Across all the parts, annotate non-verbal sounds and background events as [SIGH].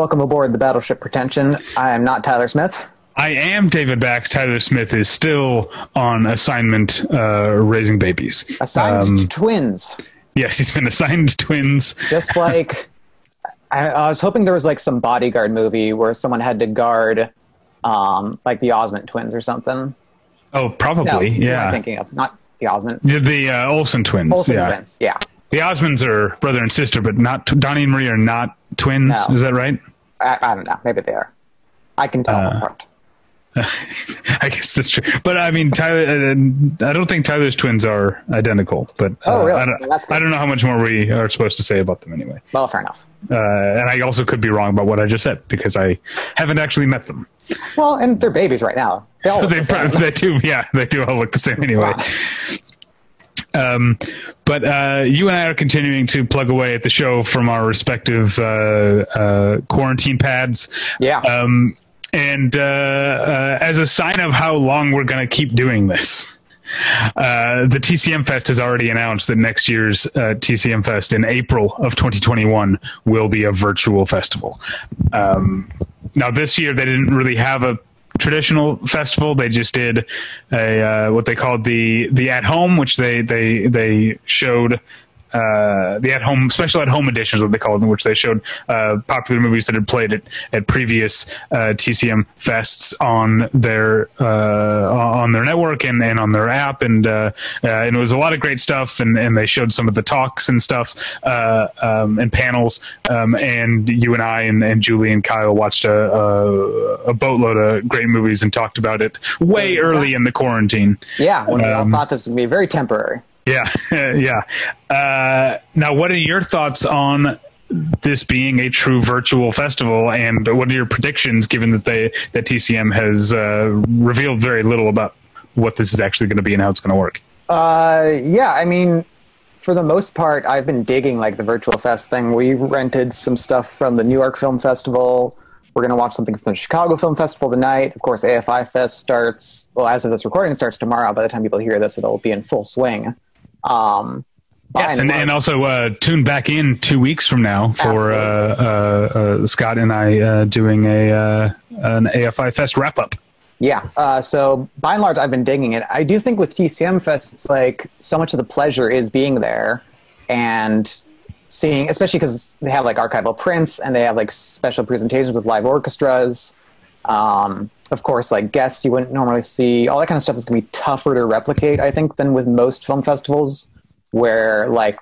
Welcome aboard the Battleship Pretension. I am not Tyler Smith. I am David Bax. Tyler Smith is still on assignment uh, raising babies. Assigned Um, to twins. Yes, he's been assigned twins. Just like [LAUGHS] I, I was hoping there was like some bodyguard movie where someone had to guard um, like the Osmond twins or something. Oh, probably. I yeah. thinking of not the Osmond. The, the uh, Olsen twins. Olsen yeah. twins. Yeah. The Osmonds are brother and sister, but not Donnie and Marie are not twins. No. Is that right? I, I don't know. Maybe they are. I can tell Uh, apart. [LAUGHS] I guess that's true. But I mean, Tyler. Uh, I don't think Tyler's twins are identical. But uh, Oh, really? I, don't, Well. I don't know how much more we are supposed to say about them anyway. Well, fair enough. Uh, and I also could be wrong about what I just said because I haven't actually met them. Well, and they're babies right now. They all So they, the same. [LAUGHS] they do, yeah, they do all look the same anyway. Um, but uh, you and I are continuing to plug away at the show from our respective uh, uh, quarantine pads. Yeah. Um, and uh, uh, as a sign of how long we're going to keep doing this, uh, the TCM Fest has already announced that next year's uh, TCM Fest in April of 2021 will be a virtual festival. Um, now, this year they didn't really have a traditional festival. They just did a uh, what they called the the at home, which they they they showed. Uh, the at home special at home editions, what they called, in which they showed uh, popular movies that had played at, at previous uh, TCM fests on their uh, on their network and, and on their app, and uh, uh, and it was a lot of great stuff. And, and they showed some of the talks and stuff uh, um, and panels. Um, and you and I and, and Julie and Kyle watched a, a, a boatload of great movies and talked about it way early in the quarantine. yeah. When we all Um, thought this would be very temporary. Yeah, [LAUGHS] yeah. Uh, now, what are your thoughts on this being a true virtual festival, and what are your predictions, given that they that TCM has uh, revealed very little about what this is actually going to be and how it's going to work? Uh, yeah, I mean, for the most part, I've been digging like the virtual fest thing. We rented some stuff from the New York Film Festival. We're going to watch something from the Chicago Film Festival tonight. Of course, AFI Fest starts, well, as of this recording, starts tomorrow. By the time people hear this, it'll be in full swing. Um, Yes, and, and also uh, tune back in two weeks from now for uh, uh, uh, Scott and I uh, doing a uh, an AFI Fest wrap up. Yeah. Uh, so by and large, I've been digging it. I do think with TCM Fest, it's like so much of the pleasure is being there and seeing, especially because they have like archival prints and they have like special presentations with live orchestras. Um, of course, like guests you wouldn't normally see. All that kind of stuff is going to be tougher to replicate, I think, than with most film festivals, where like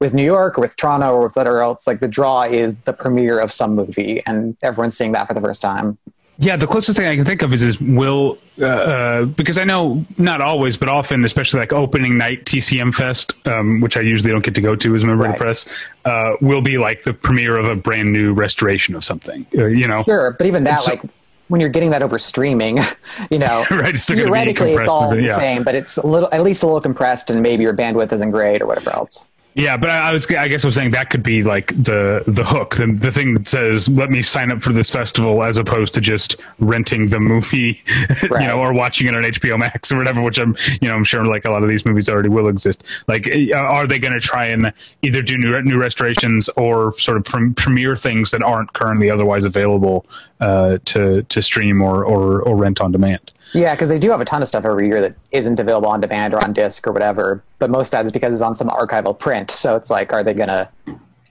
with New York or with Toronto or with whatever else, like the draw is the premiere of some movie and everyone's seeing that for the first time. Yeah, the closest thing I can think of is is will uh, uh, because I know not always, but often, especially like opening night TCM Fest, um, which I usually don't get to go to as a member of the press, uh, will be like the premiere of a brand new restoration of something. Uh, you know, Sure, but even that, so- like when you're getting that over streaming, [LAUGHS] you know, [LAUGHS] Right, it's theoretically it's all a the yeah. same, but it's a little, at least a little compressed, and maybe your bandwidth isn't great or whatever else. Yeah, but I, I was I guess I was saying that could be like the the hook, the the thing that says let me sign up for this festival as opposed to just renting the movie, [LAUGHS] you know, or watching it on HBO Max or whatever. Which I'm you know I'm sure like a lot of these movies already will exist. Like, uh, are they going to try and either do new new restorations or sort of prem- premiere things that aren't currently otherwise available uh, to to stream or, or or rent on demand? Yeah, because they do have a ton of stuff every year that isn't available on demand or on disc or whatever. But most of that is because it's on some archival print. So it's like, are they gonna,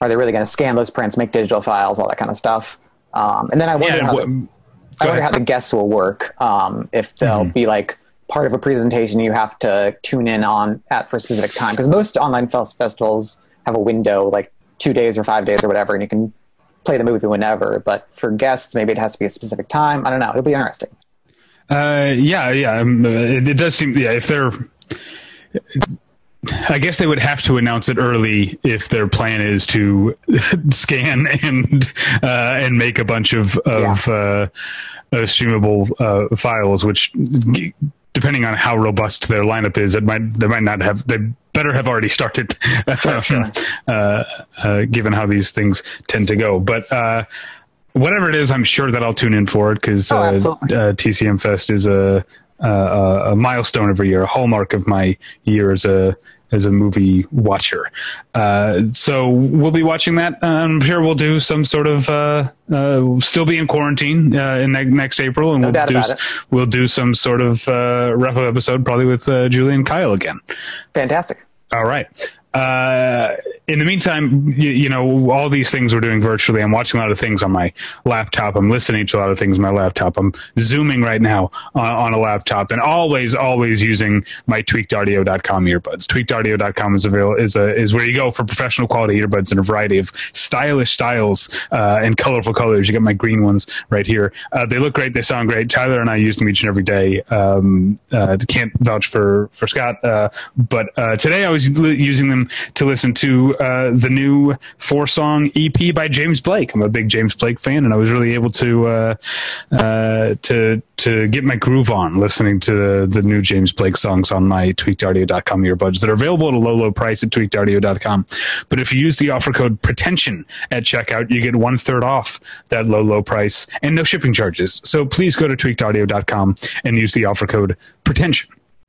are they really gonna scan those prints, make digital files, all that kind of stuff? Um, and then I wonder Yeah, how the, I wonder ahead. Mm-hmm. how the guests will work. Um, if they'll be like part of a presentation you have to tune in on at for a specific time. Because most online fes- festivals have a window, like two days or five days or whatever, and you can play the movie whenever. But for guests, maybe it has to be a specific time. I don't know. It'll be interesting. Uh, yeah, yeah. Um, it, it does seem. Yeah, if they're, I guess they would have to announce it early if their plan is to [LAUGHS] scan and uh, and make a bunch of of uh, uh, streamable uh, files, which. Depending on how robust their lineup is, it might they might not have they better have already started, sure. [LAUGHS] uh, uh, given how these things tend to go. But uh, whatever it is, I'm sure that I'll tune in for it because Oh, uh, uh, TCM Fest is a, a a milestone every year, a hallmark of my year as a as a movie watcher. Uh, so we'll be watching that. Uh, I'm sure we'll do some sort of uh, uh, still be in quarantine uh, in ne- next April, and No we'll do we'll do some sort of uh, wrap up episode probably with uh, Julie and Kyle again. Fantastic. All right. Uh, in the meantime, you, you know, all these things we're doing virtually. I'm watching a lot of things on my laptop. I'm listening to a lot of things on my laptop. I'm zooming right now on, on a laptop and always, always using my tweakedaudio.com earbuds. Tweakedaudio.com is available, is a, is where you go for professional quality earbuds in a variety of stylish styles, uh, and colorful colors. You get my green ones right here. Uh, they look great. They sound great. Tyler and I use them each and every day. Um, uh, can't vouch for, for Scott. Uh, but, uh, today I was using them to listen to uh, the new four song EP by James Blake. I'm a big James Blake fan, and I was really able to uh, uh, to to get my groove on listening to the, the new James Blake songs on my tweakedaudio.com earbuds that are available at a low low price at tweakedaudio.com. But if you use the offer code pretension at checkout, you get one third off that low low price and no shipping charges. So please go to tweakedaudio.com and use the offer code pretension.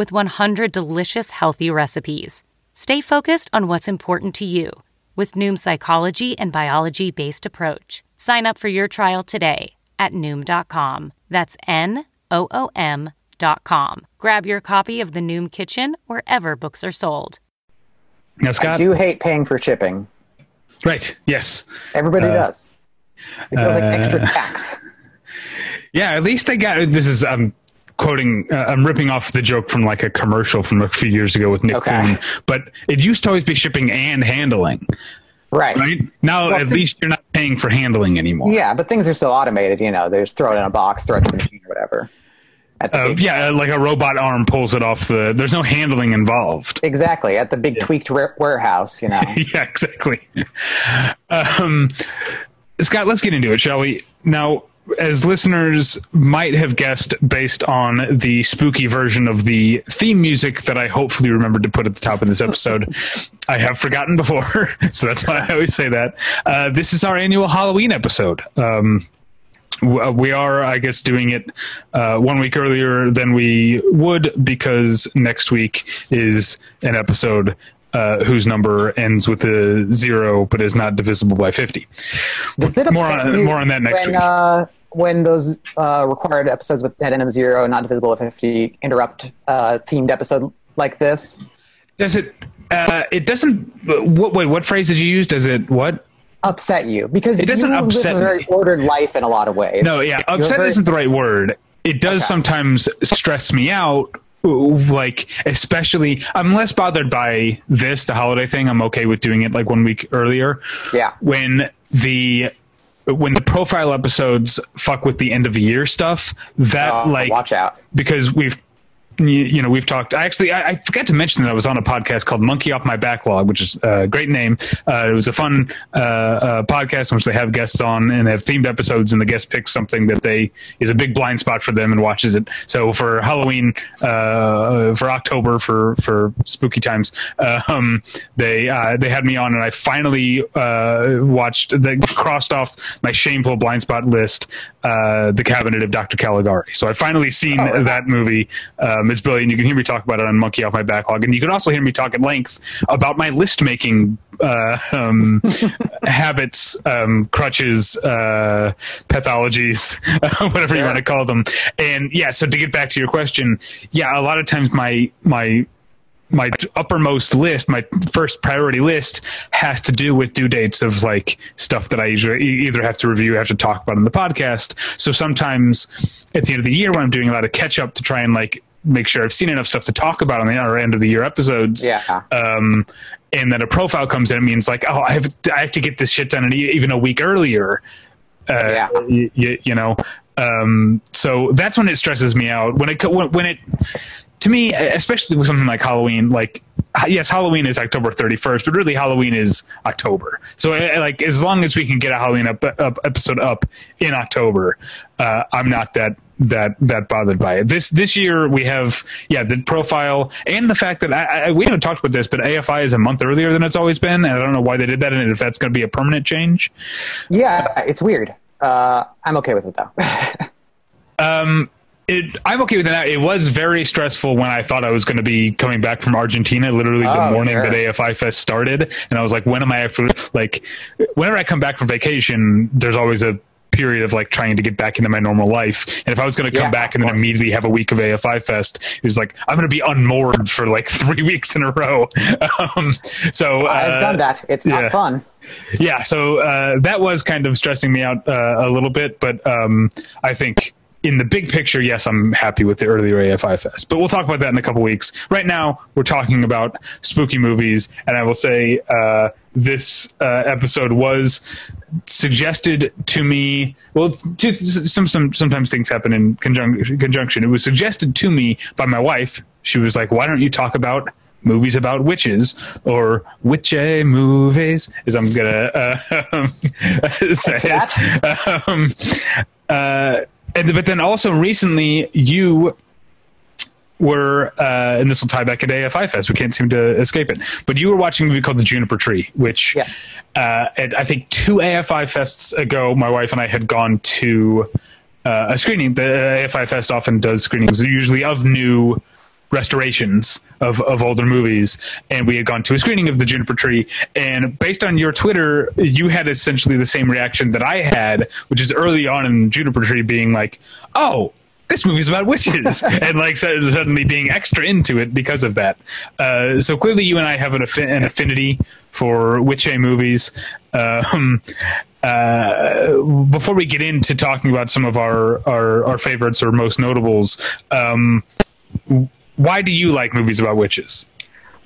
with 100 delicious healthy recipes. Stay focused on what's important to you with Noom's psychology and biology based approach. Sign up for your trial today at Noom.com. That's N O O M.com. Grab your copy of the Noom Kitchen wherever books are sold. Now, Scott. I do hate paying for shipping. right? Yes. Everybody does. It feels like extra uh, tax. [LAUGHS] Yeah, at least they got this. Is I'm quoting, uh, I'm ripping off the joke from like a commercial from a few years ago with Nick Okay. Kuhn. But it used to always be shipping and handling, Right. right? Now Well, at least you're not paying for handling anymore. Yeah, but things are so automated, you know, they just throw it in a box, throw it to the machine or whatever. Uh, yeah, like a robot arm pulls it off the. There's no handling involved. Exactly. At the big tweaked wa- warehouse, you know. [LAUGHS] yeah, exactly. [LAUGHS] Um, Scott, let's get into it, shall we? Now, as listeners might have guessed based on the spooky version of the theme music that I hopefully remembered to put at the top of this episode, I have forgotten before, [LAUGHS] so that's why I always say that. Uh, this is our annual Halloween episode. Um, uh, we are, I guess, doing it uh, one week earlier than we would because next week is an episode uh, whose number ends with a zero but is not divisible by 50. Does it more on, more on that next when, week. Uh, when those uh, required episodes with of zero, not divisible by 50, interrupt uh, themed episode like this? Does it? Uh, it doesn't. What? Wait, what phrase did you use? Does it? What? Upset you because It doesn't upset live a very me. ordered life in a lot of ways. No, yeah, upset very- isn't the right word. It does Okay. sometimes stress me out. Like, especially, I'm less bothered by this, the holiday thing. I'm okay with doing it like one week earlier. Yeah. When the when the profile episodes fuck with the end of the year stuff, that Uh, like watch out. because we've you, you know we've talked i actually I, I forgot to mention that i was on a podcast called monkey off my backlog which is a great name. Uh, it was a fun uh, uh, podcast in which they have guests on and have themed episodes and the guest picks something that they is a big blind spot for them and watches it. So for halloween uh, for october for for spooky times um, they uh, they had me on and i finally uh, watched the crossed off my shameful blind spot list uh, the cabinet of dr caligari. So i finally seen Oh, that movie um, it's brilliant you can hear me talk about it on monkey off my backlog and you can also hear me talk at length about my list making uh, um, [LAUGHS] habits um, crutches uh, pathologies [LAUGHS] whatever you want to call them and yeah so to get back to your question yeah a lot of times my my my uppermost list, my first priority list, has to do with due dates of like stuff that I usually either have to review, or have to talk about in the podcast. So sometimes at the end of the year, when I'm doing a lot of catch up to try and like make sure I've seen enough stuff to talk about on the our end of the year episodes, Yeah. um, and then a profile comes in, it means like, oh, I have I have to get this shit done even a week earlier. Uh, Yeah. y- y- you know, um, so that's when it stresses me out when it when, when it to me, especially with something like Halloween, like yes, Halloween is October 31st, but really Halloween is October. So like as long as we can get a Halloween up, up episode up in October, uh, I'm not that that that bothered by it. This this year we have yeah the profile and the fact that I, I, we haven't talked about this, but AFI is a month earlier than it's always been, and I don't know why they did that, and if that's going to be a permanent change. Yeah, it's weird. Uh, I'm okay with it though. [LAUGHS] um, it, I'm okay with that. It was very stressful when I thought I was going to be coming back from Argentina, literally the Oh, morning sure. that AFI Fest started, and I was like, when am I actually like? Whenever I come back from vacation, there's always a period of like trying to get back into my normal life. And if I was going to come Yeah, back and then immediately have a week of AFI Fest, it was like I'm going to be unmoored for like [LAUGHS] three weeks in a row. [LAUGHS] Um, so I've uh, done that. It's yeah. not fun. yeah so uh, that was kind of stressing me out uh, a little bit but um, i think in the big picture yes i'm happy with the earlier afi fest but we'll talk about that in a couple weeks right now we're talking about spooky movies and i will say uh, this uh, episode was suggested to me well t- some, some sometimes things happen in conjunction conjunction. It was suggested to me by my wife. She was like why don't you talk about movies about witches or witchy movies? As i'm gonna uh, [LAUGHS] say it. Um, uh, and but then also recently you were uh, and this will tie back into AFI Fest. We can't seem to escape it. But you were watching a movie called The Juniper Tree, which Yes. uh, and I think two AFI Fests ago, my wife and I had gone to uh, a screening. The AFI Fest often does screenings, usually of new restorations of, of older movies. And we had gone to a screening of The Juniper Tree. And based on your Twitter, you had essentially the same reaction that I had, which is early on in Juniper Tree being like, oh, this movie's about witches [LAUGHS] and like suddenly being extra into it because of that uh, so clearly you and i have an, affi- an affinity for witchy movies um, uh, before we get into talking about some of our, our, our favorites or most notables um, why do you like movies about witches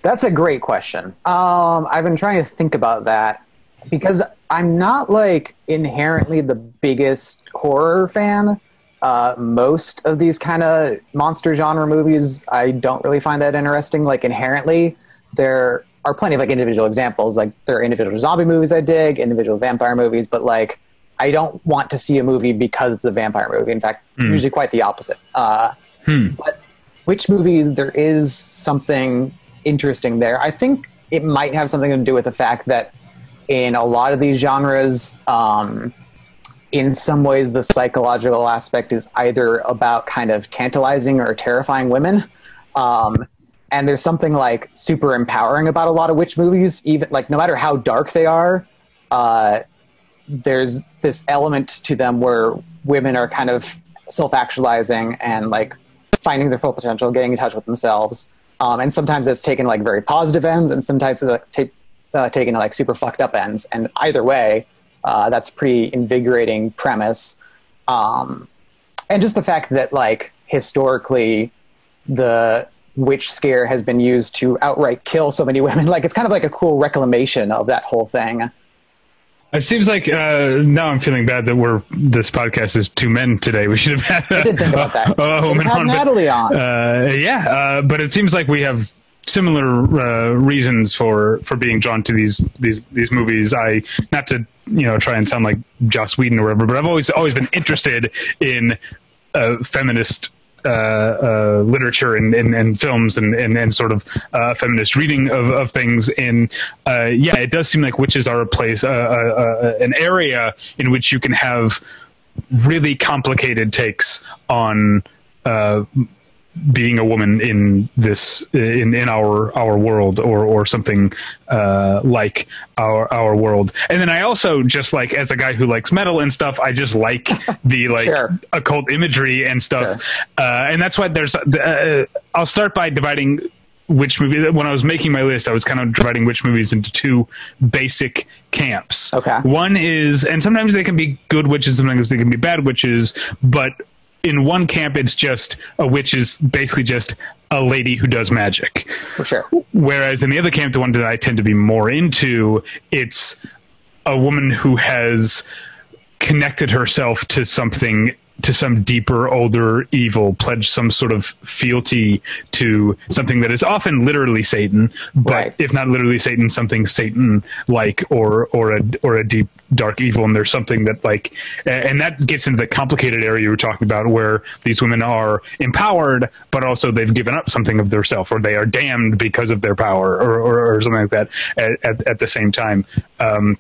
That's a great question. Um, I've been trying to think about that because I'm not like inherently the biggest horror fan. Uh, most of these kind of monster genre movies, I don't really find that interesting. Like inherently, there are plenty of like individual examples. Like there are individual zombie movies I dig, individual vampire movies, but like I don't want to see a movie because it's a vampire movie. In fact, usually quite the opposite. Uh, but which movies there is something interesting there. I think it might have something to do with the fact that in a lot of these genres, um, in some ways, the psychological aspect is either about kind of tantalizing or terrifying women. Um, and there's something like super empowering about a lot of witch movies, even like no matter how dark they are, uh, there's this element to them where women are kind of self-actualizing and like finding their full potential, getting in touch with themselves. Um, and sometimes it's taken like very positive ends, and sometimes it's like, ta- uh, taken like super fucked up ends. And either way, uh, that's pretty invigorating premise. Um, and just the fact that like historically, the witch scare has been used to outright kill so many [LAUGHS] women. Like it's kind of like a cool reclamation of that whole thing. it seems like uh, now I'm feeling bad that we're this podcast is two men today. We should have had I did think about that. a, [LAUGHS] a woman have had on, but- Natalie on. Uh, yeah, uh, but it seems like we have similar uh, reasons for for being drawn to these these these movies. I not to you know try and sound like Joss Whedon or whatever, but I've always always been interested in uh, feminist. Uh, uh, literature and, and, and films and, and, and sort of uh, feminist reading of, of things. And uh, yeah, it does seem like witches are a place, an area in which you can have really complicated takes on being a woman in this in in our our world or or something uh, like our our world. And then I also just like as a guy who likes metal and stuff, I just like [LAUGHS] the like Sure. occult imagery and stuff. Uh, and that's why there's. Uh, I'll start by dividing which movie. When I was making my list, I was kind of dividing which movies into two basic camps. Okay. One is, and sometimes they can be good witches, sometimes they can be bad witches, but in one camp, it's just a witch is basically just a lady who does magic. For sure. Whereas in the other camp, the one that I tend to be more into, it's a woman who has connected herself to something to some deeper, older evil, pledge some sort of fealty to something that is often literally Satan, but Right. if not literally Satan, something Satan-like or or a or a deep dark evil. And there's something that like, and that gets into the complicated area you were talking about, where these women are empowered, but also they've given up something of their self, or they are damned because of their power, or or, or something like that. At, at, at the same time. Um,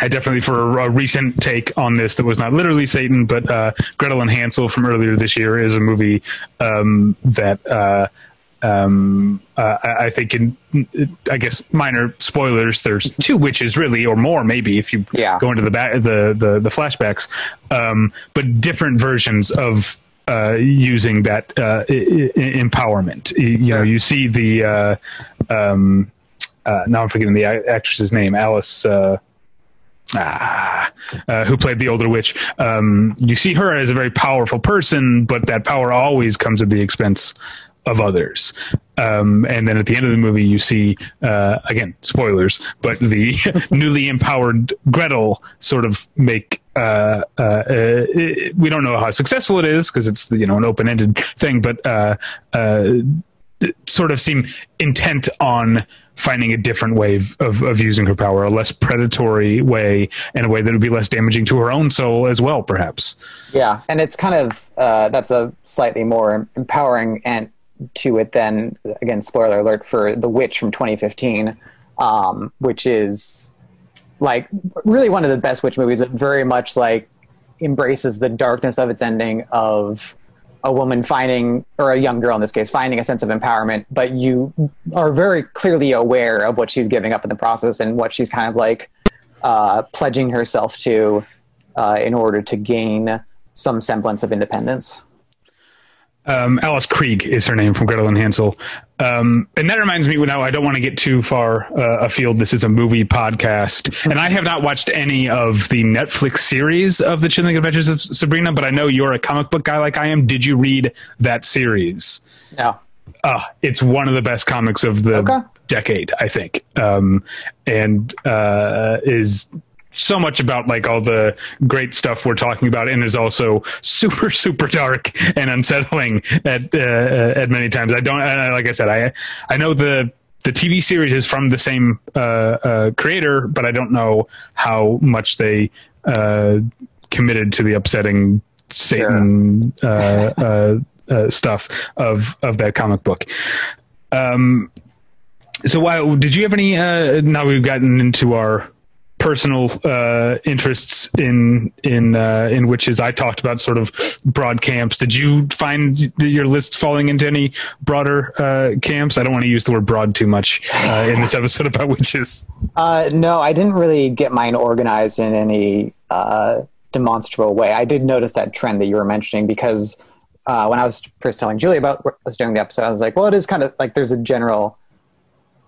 I definitely, for a recent take on this that was not literally Satan, but uh, Gretel and Hansel from earlier this year is a movie um, that uh, um, uh, I, I think, in I guess minor spoilers. There's two witches, really, or more, maybe, if you Yeah. go into the back, the the, the flashbacks, um, but different versions of. Uh, using that uh, I- I- empowerment, you, know, you see the uh, um, uh, now I'm forgetting the actress's name, Alice. Uh, ah, uh, who played the older witch. Um, you see her as a very powerful person, but that power always comes at the expense of others. Um, and then at the end of the movie, you see uh, again spoilers, but the [LAUGHS] newly empowered Gretel sort of make. Uh, uh, uh, we don't know how successful it is because it's you know an open-ended thing, but uh, uh, sort of seem intent on finding a different way of, of, of using her power, a less predatory way, and a way that would be less damaging to her own soul as well, perhaps. Yeah, and it's kind of uh, that's a slightly more empowering and to it than again spoiler alert for the witch from 2015, um, which is like really one of the best witch movies, but very much like embraces the darkness of its ending of a woman finding or a young girl in this case finding a sense of empowerment but you are very clearly aware of what she's giving up in the process and what she's kind of like uh, pledging herself to uh, in order to gain some semblance of independence Um, Alice Krige is her name from Gretel and Hansel. Um, and that reminds me, now I don't want to get too far uh, afield. This is a movie podcast, and I have not watched any of the Netflix series of the Chilling Adventures of Sabrina, but I know you're a comic book guy like I am. Did you read that series? no uh, it's one of the best comics of the Okay. decade, I think, um, and uh, is so much about like all the great stuff we're talking about, and is also super [LAUGHS] super dark and unsettling at uh, at many times. I don't uh, like I said, I I know the. The TV series is from the same uh, uh, creator, but I don't know how much they uh, committed to the upsetting Satan uh, uh, uh, stuff of of that comic book. Um, so, why did you have any? Uh, now we've gotten into our personal uh, interests in in uh, in witches. I talked about sort of broad camps. Did you find your list falling into any broader uh, camps? I don't want to use the word broad too much uh, in this episode about witches. Uh, no, I didn't really get mine organized in any uh, demonstrable way. I did notice that trend that you were mentioning because when I was first telling Julie about what I was doing the episode, I was like, well, it is kind of like there's a general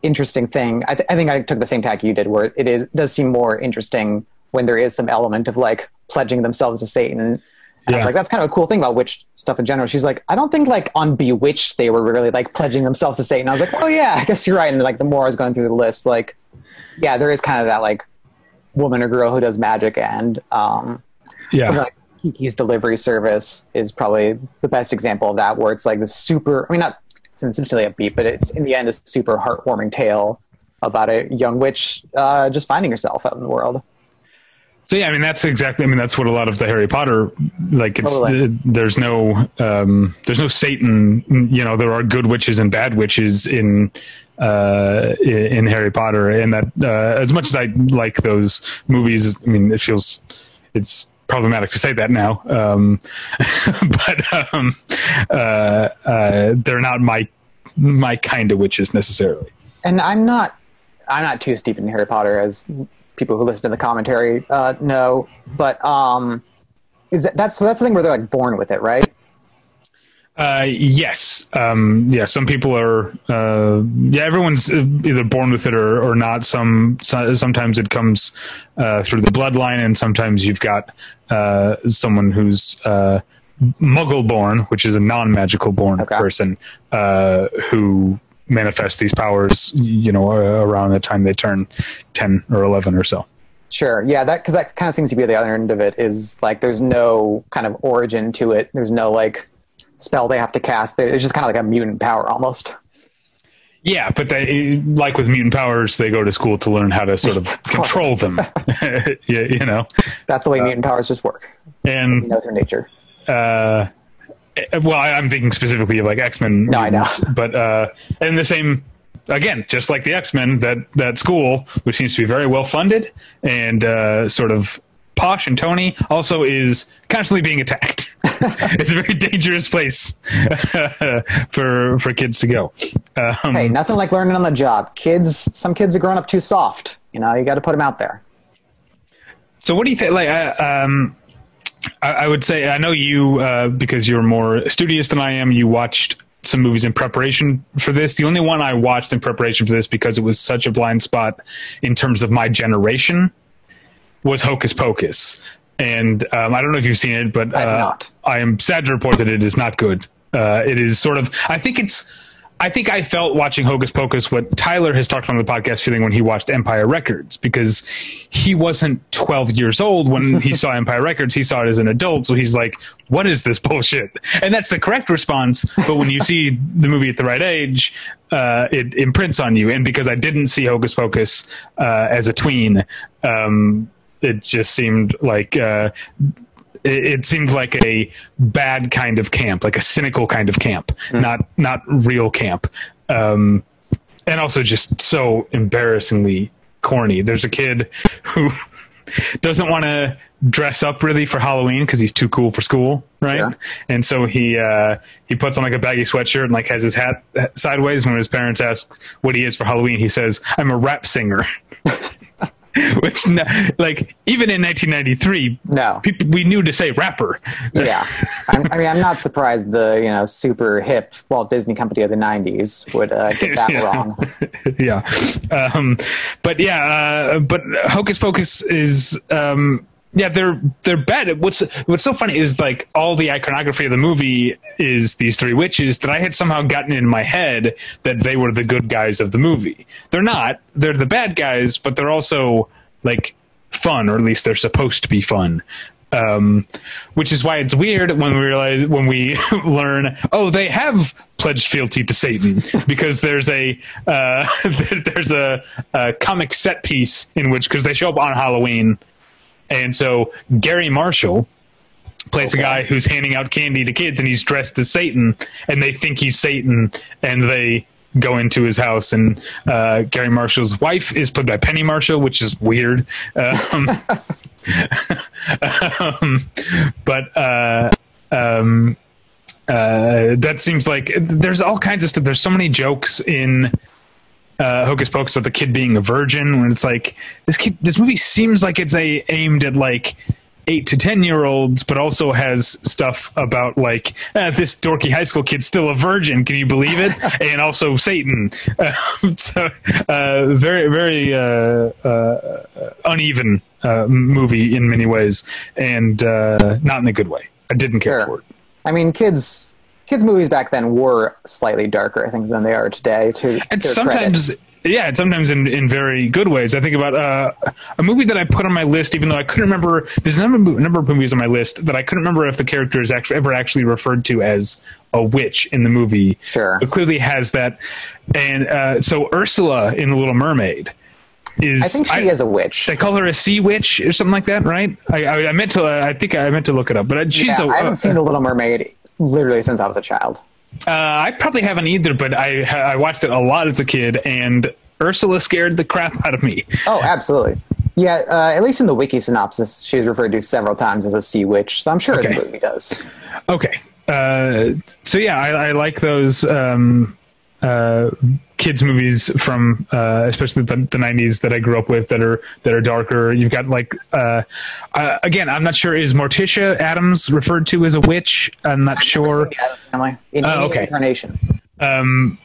interesting thing. I, th- I think I took the same tack you did, where it is does seem more interesting when there is some element of like pledging themselves to Satan. And I was like, that's kind of a cool thing about witch stuff in general. She's like, I don't think like on Bewitched they were really like pledging themselves to Satan. I was like, oh yeah, I guess you're right. And like the more I was going through the list, like, yeah, there is kind of that like woman or girl who does magic and um, Yeah, like Kiki's delivery service is probably the best example of that, where it's like the super. I mean, not consistently upbeat, but it's in the end a super heartwarming tale about a young witch uh, just finding herself out in the world. So yeah, I mean that's exactly. I mean that's what a lot of the Harry Potter like. It's Totally. uh, there's no um, there's no Satan. You know there are good witches and bad witches in uh, in Harry Potter, and that uh, as much as I like those movies, I mean it feels it's problematic to say that now, um, [LAUGHS] but um, uh, uh, they're not my my kind of witches necessarily. And I'm not, I'm not too steep in Harry Potter as people who listen to the commentary uh, know. But um, is that that's that's the thing where they're like born with it, right? Uh, yes. Um, yeah. Some people are. Uh, yeah. Everyone's either born with it or, or not. Some. so- Sometimes it comes uh, through the bloodline, and sometimes you've got uh, someone who's uh, Muggle born, which is a non-magical born Okay. person uh, who manifests these powers. You know, around the time they turn ten or eleven or so. Sure. Yeah, that because that kind of seems to be the other end of it is like there's no kind of origin to it. There's no like spell they have to cast. It's just kind of like a mutant power almost. Yeah, but they like with mutant powers, they go to school to learn how to sort of, of [LAUGHS] control them. [LAUGHS] yeah, you know, that's the way uh, mutant powers just work. And you know through nature. Uh, well, I, am thinking specifically of like X Men. No, I know. But uh, and the same again, just like the X Men, that that school, which seems to be very well funded and uh, sort of posh and Tony, also is constantly being attacked. [LAUGHS] it's a very dangerous place [LAUGHS] for for kids to go. Um, hey, nothing like learning on the job. Kids, some kids are growing up too soft. You know, you got to put them out there. So, what do you think? Like, uh, um, I, I, would say, I know you uh, because you're more studious than I am. You watched some movies in preparation for this. The only one I watched in preparation for this because it was such a blind spot in terms of my generation was Hocus Pocus. And um, I don't know if you've seen it, but uh, I am sad to report that it is not good. Uh, it is sort of, I think it's, I think I felt watching Hocus Pocus what Tyler has talked on the podcast feeling when he watched Empire Records because he wasn't 12 years old when [LAUGHS] he saw Empire Records. He saw it as an adult. So he's like, what is this [LAUGHS] bullshit? And that's the correct response. But when you [LAUGHS] see the movie at the right age, uh, it imprints on you. And because I didn't see Hocus Pocus uh, as a tween, um, it just seemed like uh, it, it, seemed like a bad kind of camp, like a cynical kind of camp, mm. not not real camp, um, and also just so embarrassingly corny. There's a kid who [LAUGHS] doesn't want to dress up really for Halloween because he's too cool for school, right? Yeah. And so he uh, he puts on like a baggy sweatshirt and like has his hat sideways. When his parents ask what he is for Halloween, he says, "I'm a rap singer." [LAUGHS] [LAUGHS] which like even in 1993 no. people, we knew to say rapper. Yeah. I'm, i mean i'm not surprised the you know super hip walt disney company of the 90s would uh, get that [LAUGHS] yeah. wrong. [LAUGHS] Yeah. Um, but yeah uh, but hocus pocus is um, yeah, they're they're bad. What's what's so funny is like all the iconography of the movie is these three witches that I had somehow gotten in my head that they were the good guys of the movie. They're not. They're the bad guys, but they're also like fun, or at least they're supposed to be fun. Um, which is why it's weird when we realize when we [LAUGHS] learn, oh, they have pledged fealty to Satan because there's a uh, [LAUGHS] there's a, a comic set piece in which because they show up on Halloween and so Garry Marshall plays okay. a guy who's handing out candy to kids and he's dressed as Satan and they think he's Satan and they go into his house and uh, Garry Marshall's wife is played by Penny Marshall, which is weird. Um, [LAUGHS] um, but uh, um, uh, that seems like there's all kinds of stuff. There's so many jokes in uh, Hocus Pocus about the kid being a virgin when it's like this kid, this movie seems like it's a aimed at like eight to ten year olds, but also has stuff about like eh, this dorky high school kid's still a virgin. Can you believe it? [LAUGHS] and also Satan. Uh, [LAUGHS] so uh, very very uh, uh uneven uh, movie in many ways, and uh, not in a good way. I didn't care sure. for it. I mean, kids kids movies back then were slightly darker, I think, than they are today. To and sometimes. Credit. Yeah, and sometimes in, in very good ways. I think about uh, a movie that I put on my list, even though I couldn't remember. There's a number, a number of movies on my list that I couldn't remember if the character is actually ever actually referred to as a witch in the movie. Sure, but clearly has that. And uh, so Ursula in The Little Mermaid is I think she I, is a witch. They call her a sea witch or something like that, right? I, I, I meant to. I think I meant to look it up, but she's. Yeah, a, I haven't uh, seen The Little Mermaid literally since I was a child. Uh, I probably haven't either, but I I watched it a lot as a kid, and Ursula scared the crap out of me. Oh, absolutely. Yeah, uh, at least in the wiki synopsis, she's referred to several times as a sea witch, so I'm sure okay. the movie does. Okay. Uh, so yeah, I, I like those. Um, uh, kids movies from uh, especially the, the, 90s that I grew up with that are that are darker. You've got like uh, uh, again, I'm not sure is Morticia Addams referred to as a witch. I'm not I've sure. In uh, okay. Incarnation. Um,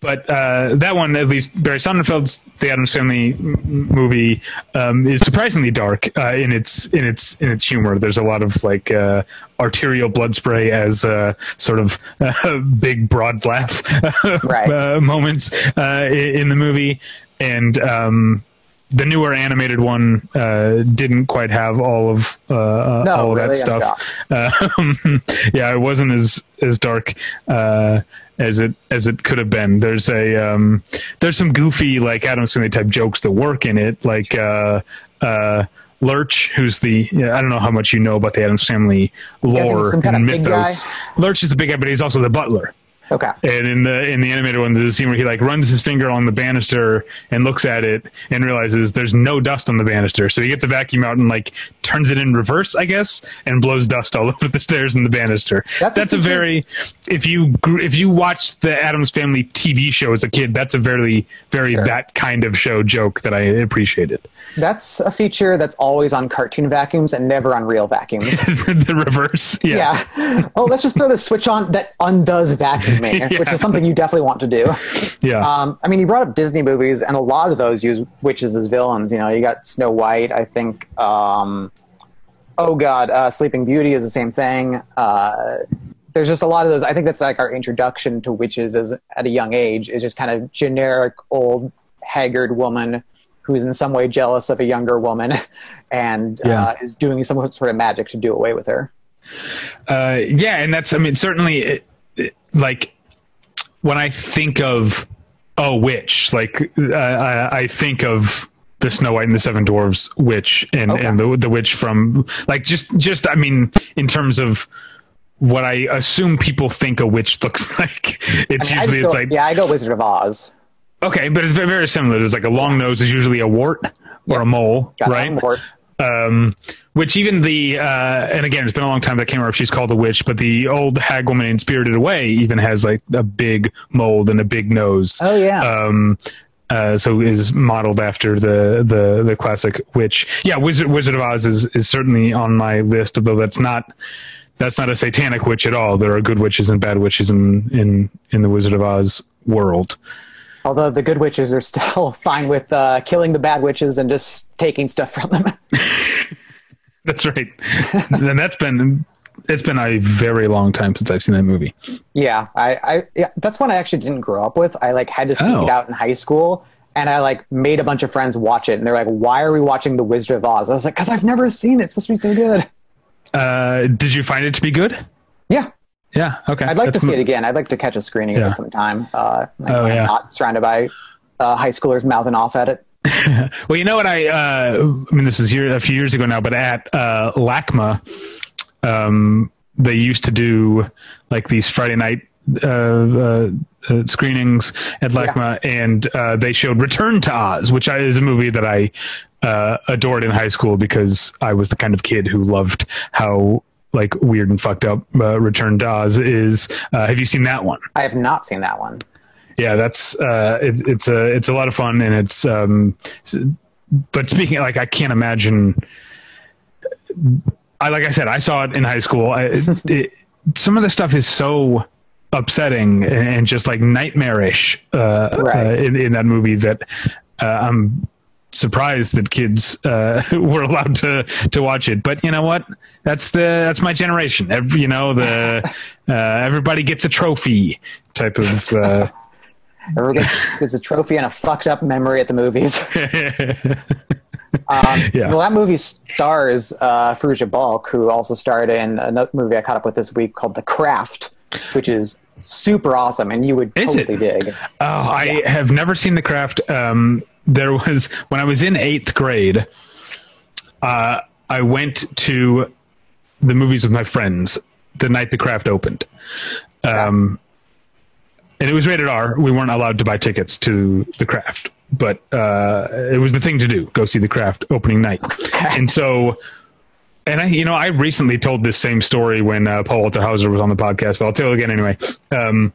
but uh, that one, at least Barry Sonnenfeld's The Addams Family movie, um, is surprisingly dark uh, in its in its in its humor. There's a lot of like uh, arterial blood spray as uh, sort of [LAUGHS] big broad laugh [LAUGHS] right. Uh, moments uh, in the movie, and um, the newer animated one uh, didn't quite have all of uh, No, all of that stuff. [LAUGHS] Um, yeah, it wasn't as as dark uh, as it as it could have been. There's a um, there's some goofy like Addams Family type jokes that work in it, like. Uh, uh, Lurch, who's the I don't know how much you know about the Addams Family lore and mythos. Lurch is the big guy, but he's also the butler. Okay. And in the in the animated ones, there's a scene where he like runs his finger on the banister and looks at it and realizes there's no dust on the banister. So he gets a vacuum out and like turns it in reverse, I guess, and blows dust all [LAUGHS] over the stairs and the banister. That's a That's, a, feature- very if you if you watched the Addams Family TV show as a kid, that's a very very Sure. that kind of show joke that I appreciated. That's a feature that's always on cartoon vacuums and never on real vacuums. [LAUGHS] the reverse, yeah. yeah. Oh, let's just throw the switch on that undoes vacuuming, [LAUGHS] which Yeah. is something you definitely want to do. yeah. Um, I mean, you brought up Disney movies, and a lot of those use witches as villains. You know, you got Snow White. I think. Um, oh God, uh, Sleeping Beauty is the same thing. Uh, there's just a lot of those. I think that's like our introduction to witches as at a young age is just kind of generic old haggard woman who's in some way jealous of a younger woman [LAUGHS] and Yeah. uh, is doing some sort of magic to do away with her. Uh, yeah, and that's I mean certainly it, it- like when I think of a witch, like uh, I, I think of the Snow White and the Seven Dwarfs witch, and Okay. and the the witch from like just just I mean in terms of what I assume people think a witch [LAUGHS] looks like. It's I mean, usually just it's like yeah, I go Wizard of Oz. Okay, but it's very, very similar. There's like a long nose is usually a wart or a mole, Got right? Mort. um, which even the uh, and again, it's been a long time that I can't remember if she's called a witch, but the old hag woman in Spirited Away even has like a big mold and a big nose. Oh yeah. Um, uh, so is modeled after the, the the classic witch. Yeah, Wizard Wizard of Oz is, is certainly on my list, although that's not that's not a satanic witch at all. There are good witches and bad witches in in in the Wizard of Oz world. Although the good witches are still [LAUGHS] fine with uh, killing the bad witches and just taking stuff from them. [LAUGHS] That's right, and that's been it's been a very long time since I've seen that movie. yeah, I, I yeah, that's one I actually didn't grow up with. I like had to seek Oh. it out in high school, and I like made a bunch of friends watch it, and they're like, "Why are we watching The Wizard of Oz?" I was like, "Cause I've never seen it. It's supposed to be so good." Uh, did you find it to be good? Yeah, Yeah. Okay. I'd like That's to see mo- it again. I'd like to catch a screening Yeah. of it sometime. Uh, like, Oh, yeah. not surrounded by uh, high schoolers mouthing off at it. [LAUGHS] Well, you know what? I uh, I mean, this is year, a few years ago now, but at uh, LACMA, um, they used to do like these Friday night uh, uh, uh, screenings at LACMA, and uh, they showed Return to Oz, which I, is a movie that I uh, adored in high school because I was the kind of kid who loved how like weird and fucked up uh, Return to Oz is. Uh, have you seen that one? I have not seen that one. yeah that's uh it, it's a it's a lot of fun and it's um but speaking like i can't imagine i like i said i saw it in high school I, [LAUGHS] it, some of the stuff is so upsetting and, and just like nightmarish uh, Right. uh in, in that movie that uh, i'm surprised that kids uh [LAUGHS] were allowed to to watch it but you know what that's the that's my generation Every, you know the [LAUGHS] uh everybody gets a trophy type of uh [LAUGHS] Everyone gets, gets a trophy and a fucked up memory at the movies. Um, Yeah. Well, that movie stars uh, Fairuza Balk, who also starred in another movie I caught up with this week called The Craft, which is super awesome, and you would Is it? totally dig. Oh, I have never seen The Craft. Um, there was when I was in eighth grade. Uh, I went to the movies with my friends the night The Craft opened, um, and it was rated R. We weren't allowed to buy tickets to The Craft, but uh, it was the thing to do: go see The Craft opening night. And so, and I, you know, I recently told this same story when uh, Paul Walter Hauser was on the podcast, but I'll tell it again anyway. Um,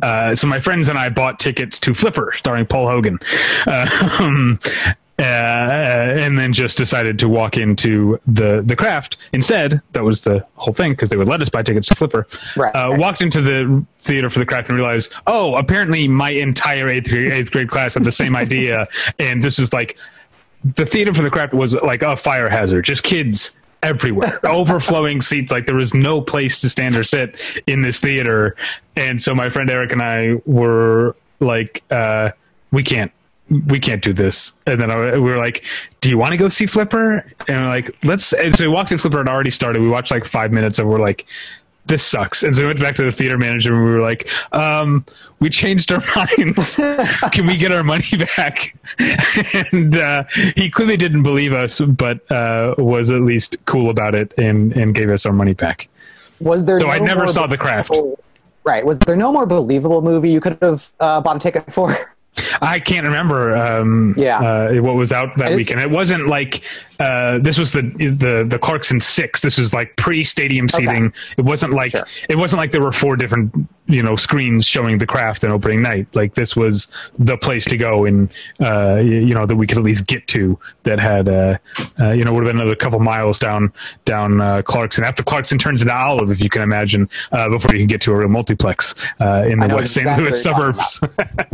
uh, so my friends and I bought tickets to Flipper, starring Paul Hogan, [LAUGHS] um, uh, and then just decided to walk into the the craft instead. That was the whole thing because they would let us buy tickets to Flipper. Right, Uh, right. Walked into the theater for the craft and realized, oh, apparently my entire eighth grade, eighth grade class had the same idea, and this is like the theater for the craft was like a fire hazard, just kids everywhere, [LAUGHS] overflowing seats. Like there was no place to stand or sit in this theater. And so my friend Eric and I were like, uh, we can't, we can't do this. And then I, we were like, do you want to go see Flipper? And we're like, let's. And so we walked in Flipper and already started. We watched like five minutes and we're like, this sucks. And so we went back to the theater manager and we were like, um, we changed our [LAUGHS] minds. Can we get our money [LAUGHS] back? and uh, he clearly didn't believe us, but uh, was at least cool about it and, and gave us our money back. Was there? So no I never saw The Craft. Right. Was there no more believable movie you could have uh, bought a ticket for? I can't remember. Um, Yeah. uh, what was out that just- weekend? It wasn't like uh, this was the the the Clarkson six. This was like pre stadium seating. It wasn't like Sure. it wasn't like there were four different you know screens showing the craft and opening night. Like this was the place to go and uh, you know that we could at least get to. That had uh, uh, you know would have been another couple miles down down uh, Clarkson after Clarkson turns into Olive, if you can imagine, uh, before you can get to a real multiplex uh, in the West St. Louis suburbs.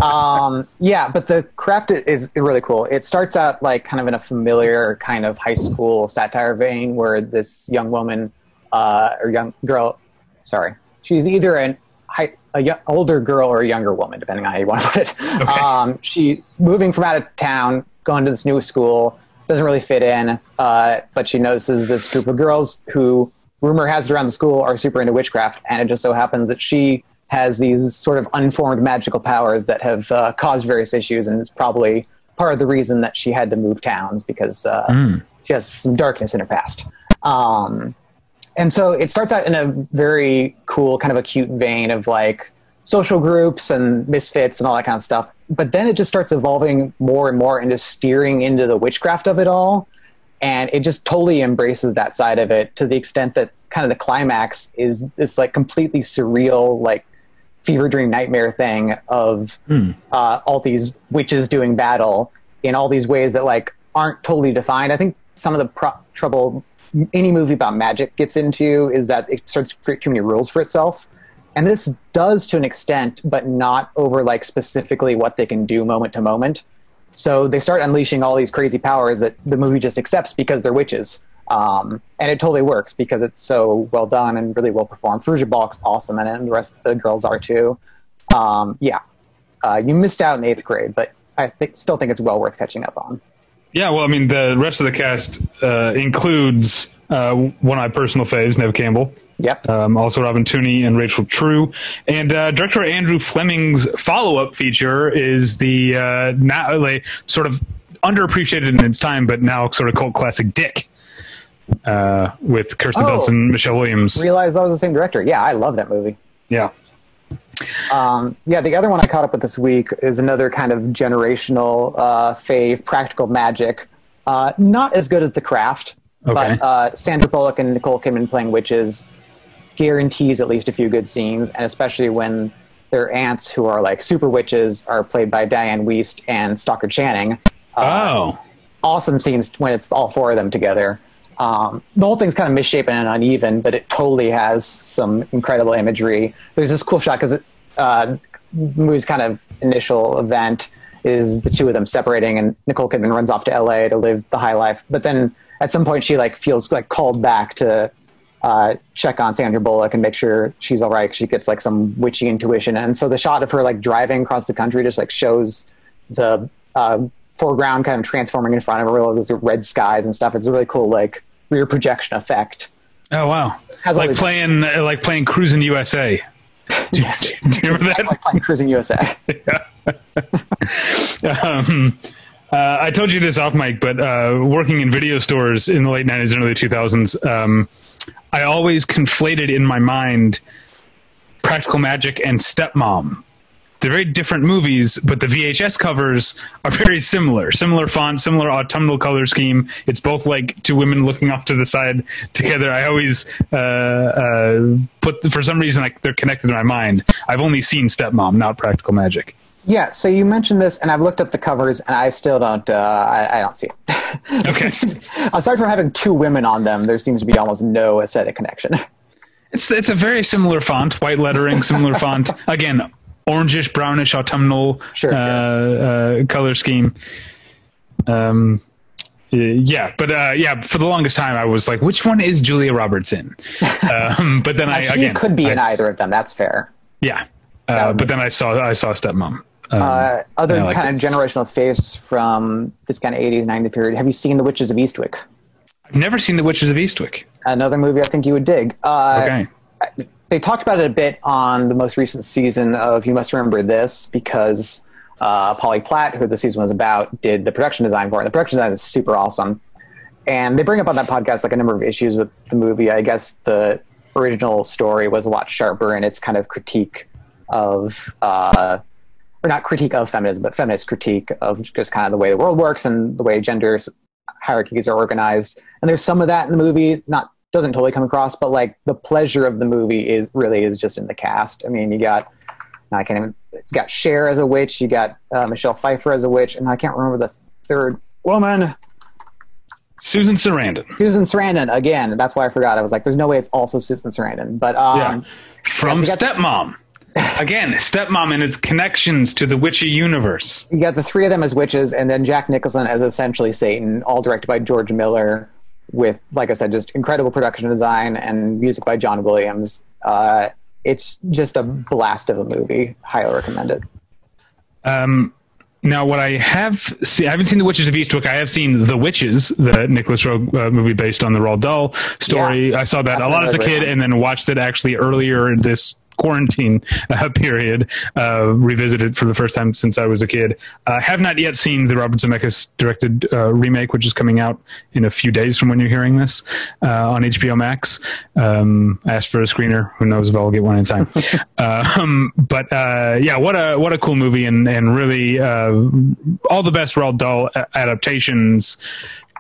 um, yeah, but the craft is really cool. It starts out like kind of in a familiar kind of high school satire vein, where this young woman uh, or young girl, sorry, she's either an high, a yo- older girl or a younger woman, depending on how you want to put it. [LAUGHS] Um, she moving from out of town, going to this new school, doesn't really fit in, uh, but she notices this group of girls who rumor has it around the school are super into witchcraft, and it just so happens that she has these sort of unformed magical powers that have uh, caused various issues, and is probably part of the reason that she had to move towns because uh, she has some darkness in her past. Um, and so it starts out in a very cool, kind of acute vein of like social groups and misfits and all that kind of stuff. But then it just starts evolving more and more into steering into the witchcraft of it all. And it just totally embraces that side of it to the extent that kind of the climax is this like completely surreal, like fever dream nightmare thing of uh, all these witches doing battle in all these ways that like aren't totally defined. I think some of the pro- trouble any movie about magic gets into is that it starts to create too many rules for itself. And this does to an extent, but not over like specifically what they can do moment to moment. So they start unleashing all these crazy powers that the movie just accepts because they're witches. Um, and it totally works because it's so well done and really well performed. Fairuza Balk's awesome in it, and the rest of the girls are too. Um, yeah, uh, you missed out in eighth grade, but I think, still think it's well worth catching up on. Yeah, well, I mean, the rest of the cast uh, includes uh, one of my personal faves, Neve Campbell. Yep. Um, also, Robin Tunney and Rachel True, and uh, director Andrew Fleming's follow-up feature is the uh, now like, sort of underappreciated in its time, but now sort of cult classic Dick, uh, with Kirsten Oh. Dunst and Michelle Williams. Realized that was the same director. Yeah, I love that movie. Yeah. Um, yeah, the other one I caught up with this week is another kind of generational uh, fave, Practical Magic. Uh, not as good as The Craft, Okay. but uh, Sandra Bullock and Nicole Kidman playing witches guarantees at least a few good scenes, and especially when their aunts, who are like super witches, are played by Dianne Wiest and Stockard Channing. oh. Awesome scenes when it's all four of them together. Um, the whole thing's kind of misshapen and uneven, but it totally has some incredible imagery. There's this cool shot because uh, movie's kind of initial event is the two of them separating, and Nicole Kidman runs off to L.A. to live the high life. But then at some point, she like feels like called back to uh, check on Sandra Bullock and make sure she's all right. She gets like some witchy intuition, and so the shot of her like driving across the country just like shows the uh, foreground kind of transforming in front of her, all those red skies and stuff. It's a really cool like rear projection effect. Oh wow! Has like playing uh, like playing Cruis'n USA. [LAUGHS] Yes, [LAUGHS] Do you remember that? like playing Cruis'n USA. [LAUGHS] um, uh, I told you this off mic, but uh, working in video stores in the late '90s and early 2000s, um, I always conflated in my mind Practical Magic and Stepmom. They're very different movies, but the VHS covers are [LAUGHS] very similar. Similar font, similar autumnal color scheme. It's both like two women looking off to the side together. I always uh, uh, put, for some reason, like they're connected in my mind. I've only seen Stepmom, not Practical Magic. Yeah, so you mentioned this, and I've looked up the covers, and I still don't. Uh, I, I don't see it. [LAUGHS] Okay. Aside from having two women on them, there seems to be almost no aesthetic connection. It's it's a very similar font, white lettering, similar font. [LAUGHS] Again, orangish, brownish, autumnal Sure, uh, uh, color scheme. Um, yeah, but uh, yeah, for the longest time, I was like, which one is Julia Roberts in? [LAUGHS] Um, but then I she again could be I in s- either of them. That's fair. Yeah, uh, but then I saw I saw Stepmom. Um, Uh, other kind of generational faves from this kind of 80s, 90s period. Have you seen The Witches of Eastwick? I've never seen The Witches of Eastwick. Another movie I think you would dig. Uh, Okay. They talked about it a bit on the most recent season of You Must Remember This because uh, Polly Platt, who the season was about, did the production design for it. The production design is super awesome. And they bring up on that podcast like a number of issues with the movie. I guess the original story was a lot sharper in its kind of critique of, uh, or not critique of feminism, but feminist critique of just kind of the way the world works and the way gender hierarchies are organized. And there's some of that in the movie, not doesn't totally come across, but like the pleasure of the movie is really is just in the cast. I mean, you got I can't even. It's got Cher as a witch. You got uh, Michelle Pfeiffer as a witch, and I can't remember the third woman. Susan Sarandon. Susan Sarandon again. That's why I forgot. I was like, "There's no way it's also Susan Sarandon." But um, Yeah. From Yes, Stepmom. [LAUGHS] Again, Stepmom and its connections to the witchy universe. you got the three of them as witches, and then Jack Nicholson as essentially Satan, all directed by George Miller, with like I said, just incredible production design and music by John Williams. Uh, it's just a blast of a movie. Highly recommend it. Um, now, what I have seen, I haven't seen The Witches of Eastwick. I have seen The Witches, the Nicolas Roeg uh, movie based on the Roald Dahl story. Yeah. I saw that a lot as a kid one. and then watched it actually earlier this quarantine uh, [LAUGHS] period, uh, revisited for the first time since I was a kid. I have not yet seen the Robert Zemeckis directed uh, remake, which is coming out in a few days from when you're hearing this uh, on HBO Max. Um, I asked for a screener. Who knows if I'll get one in time? [LAUGHS] um, but uh, yeah, what a what a cool movie, and and really uh, all the best Roald Dahl adaptations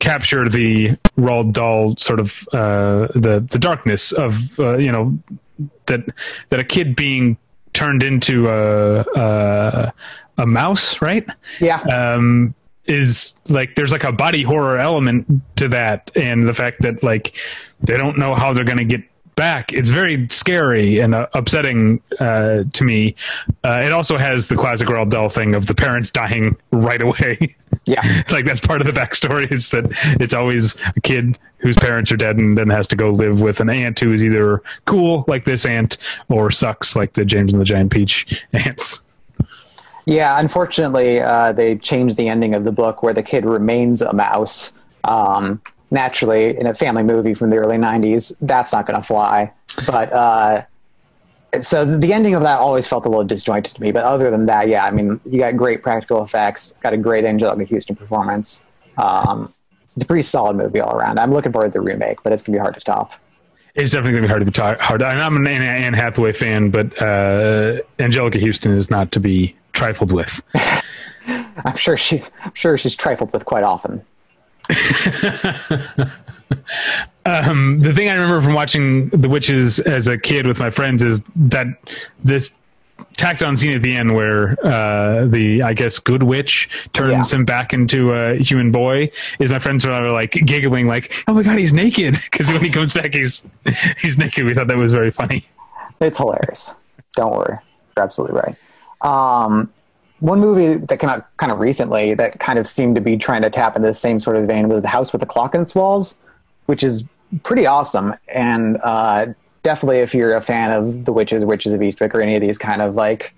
capture the Roald Dahl sort of uh, the the darkness of uh, you know that that a kid being turned into a a, a mouse, right? Yeah, um, is like there's like a body horror element to that, and the fact that like they don't know how they're going to get back. It's very scary and uh, upsetting uh, to me. Uh, it also has the classic Roald Dahl thing of the parents dying right away. yeah. [LAUGHS] like that's part of the backstory is that it's always a kid whose parents are dead and then has to go live with an aunt who is either cool like this aunt or sucks like the James and the Giant Peach aunts. Yeah, unfortunately, uh, they changed the ending of the book where the kid remains a mouse. Um, naturally, in a family movie from the early 90s, that's not going to fly. But uh, so the ending of that always felt a little disjointed to me. But other than that, yeah, I mean, you got great practical effects, got a great Anjelica Huston performance. Um, it's a pretty solid movie all around. I'm looking forward to the remake, but it's going to be hard to top. It's definitely going to be hard to be hard. And I'm an Anne, Anne Hathaway fan, but uh, Anjelica Huston is not to be trifled with. [LAUGHS] I'm sure she, I'm sure she's trifled with quite often. Um, the thing I remember from watching The Witches as a kid with my friends is that this tacked on scene at the end where uh, the I guess good witch turns Yeah. him back into a human boy is my friends were like giggling like oh my god he's naked [LAUGHS] because when he comes back he's [LAUGHS] he's naked we thought that was very funny It's hilarious. Don't worry. You're absolutely right. Um, one movie that came out kind of recently that kind of seemed to be trying to tap into the same sort of vein was The House with the Clock in its Walls, which is pretty awesome. And uh, definitely, if you're a fan of The Witches, Witches of Eastwick, or any of these kind of like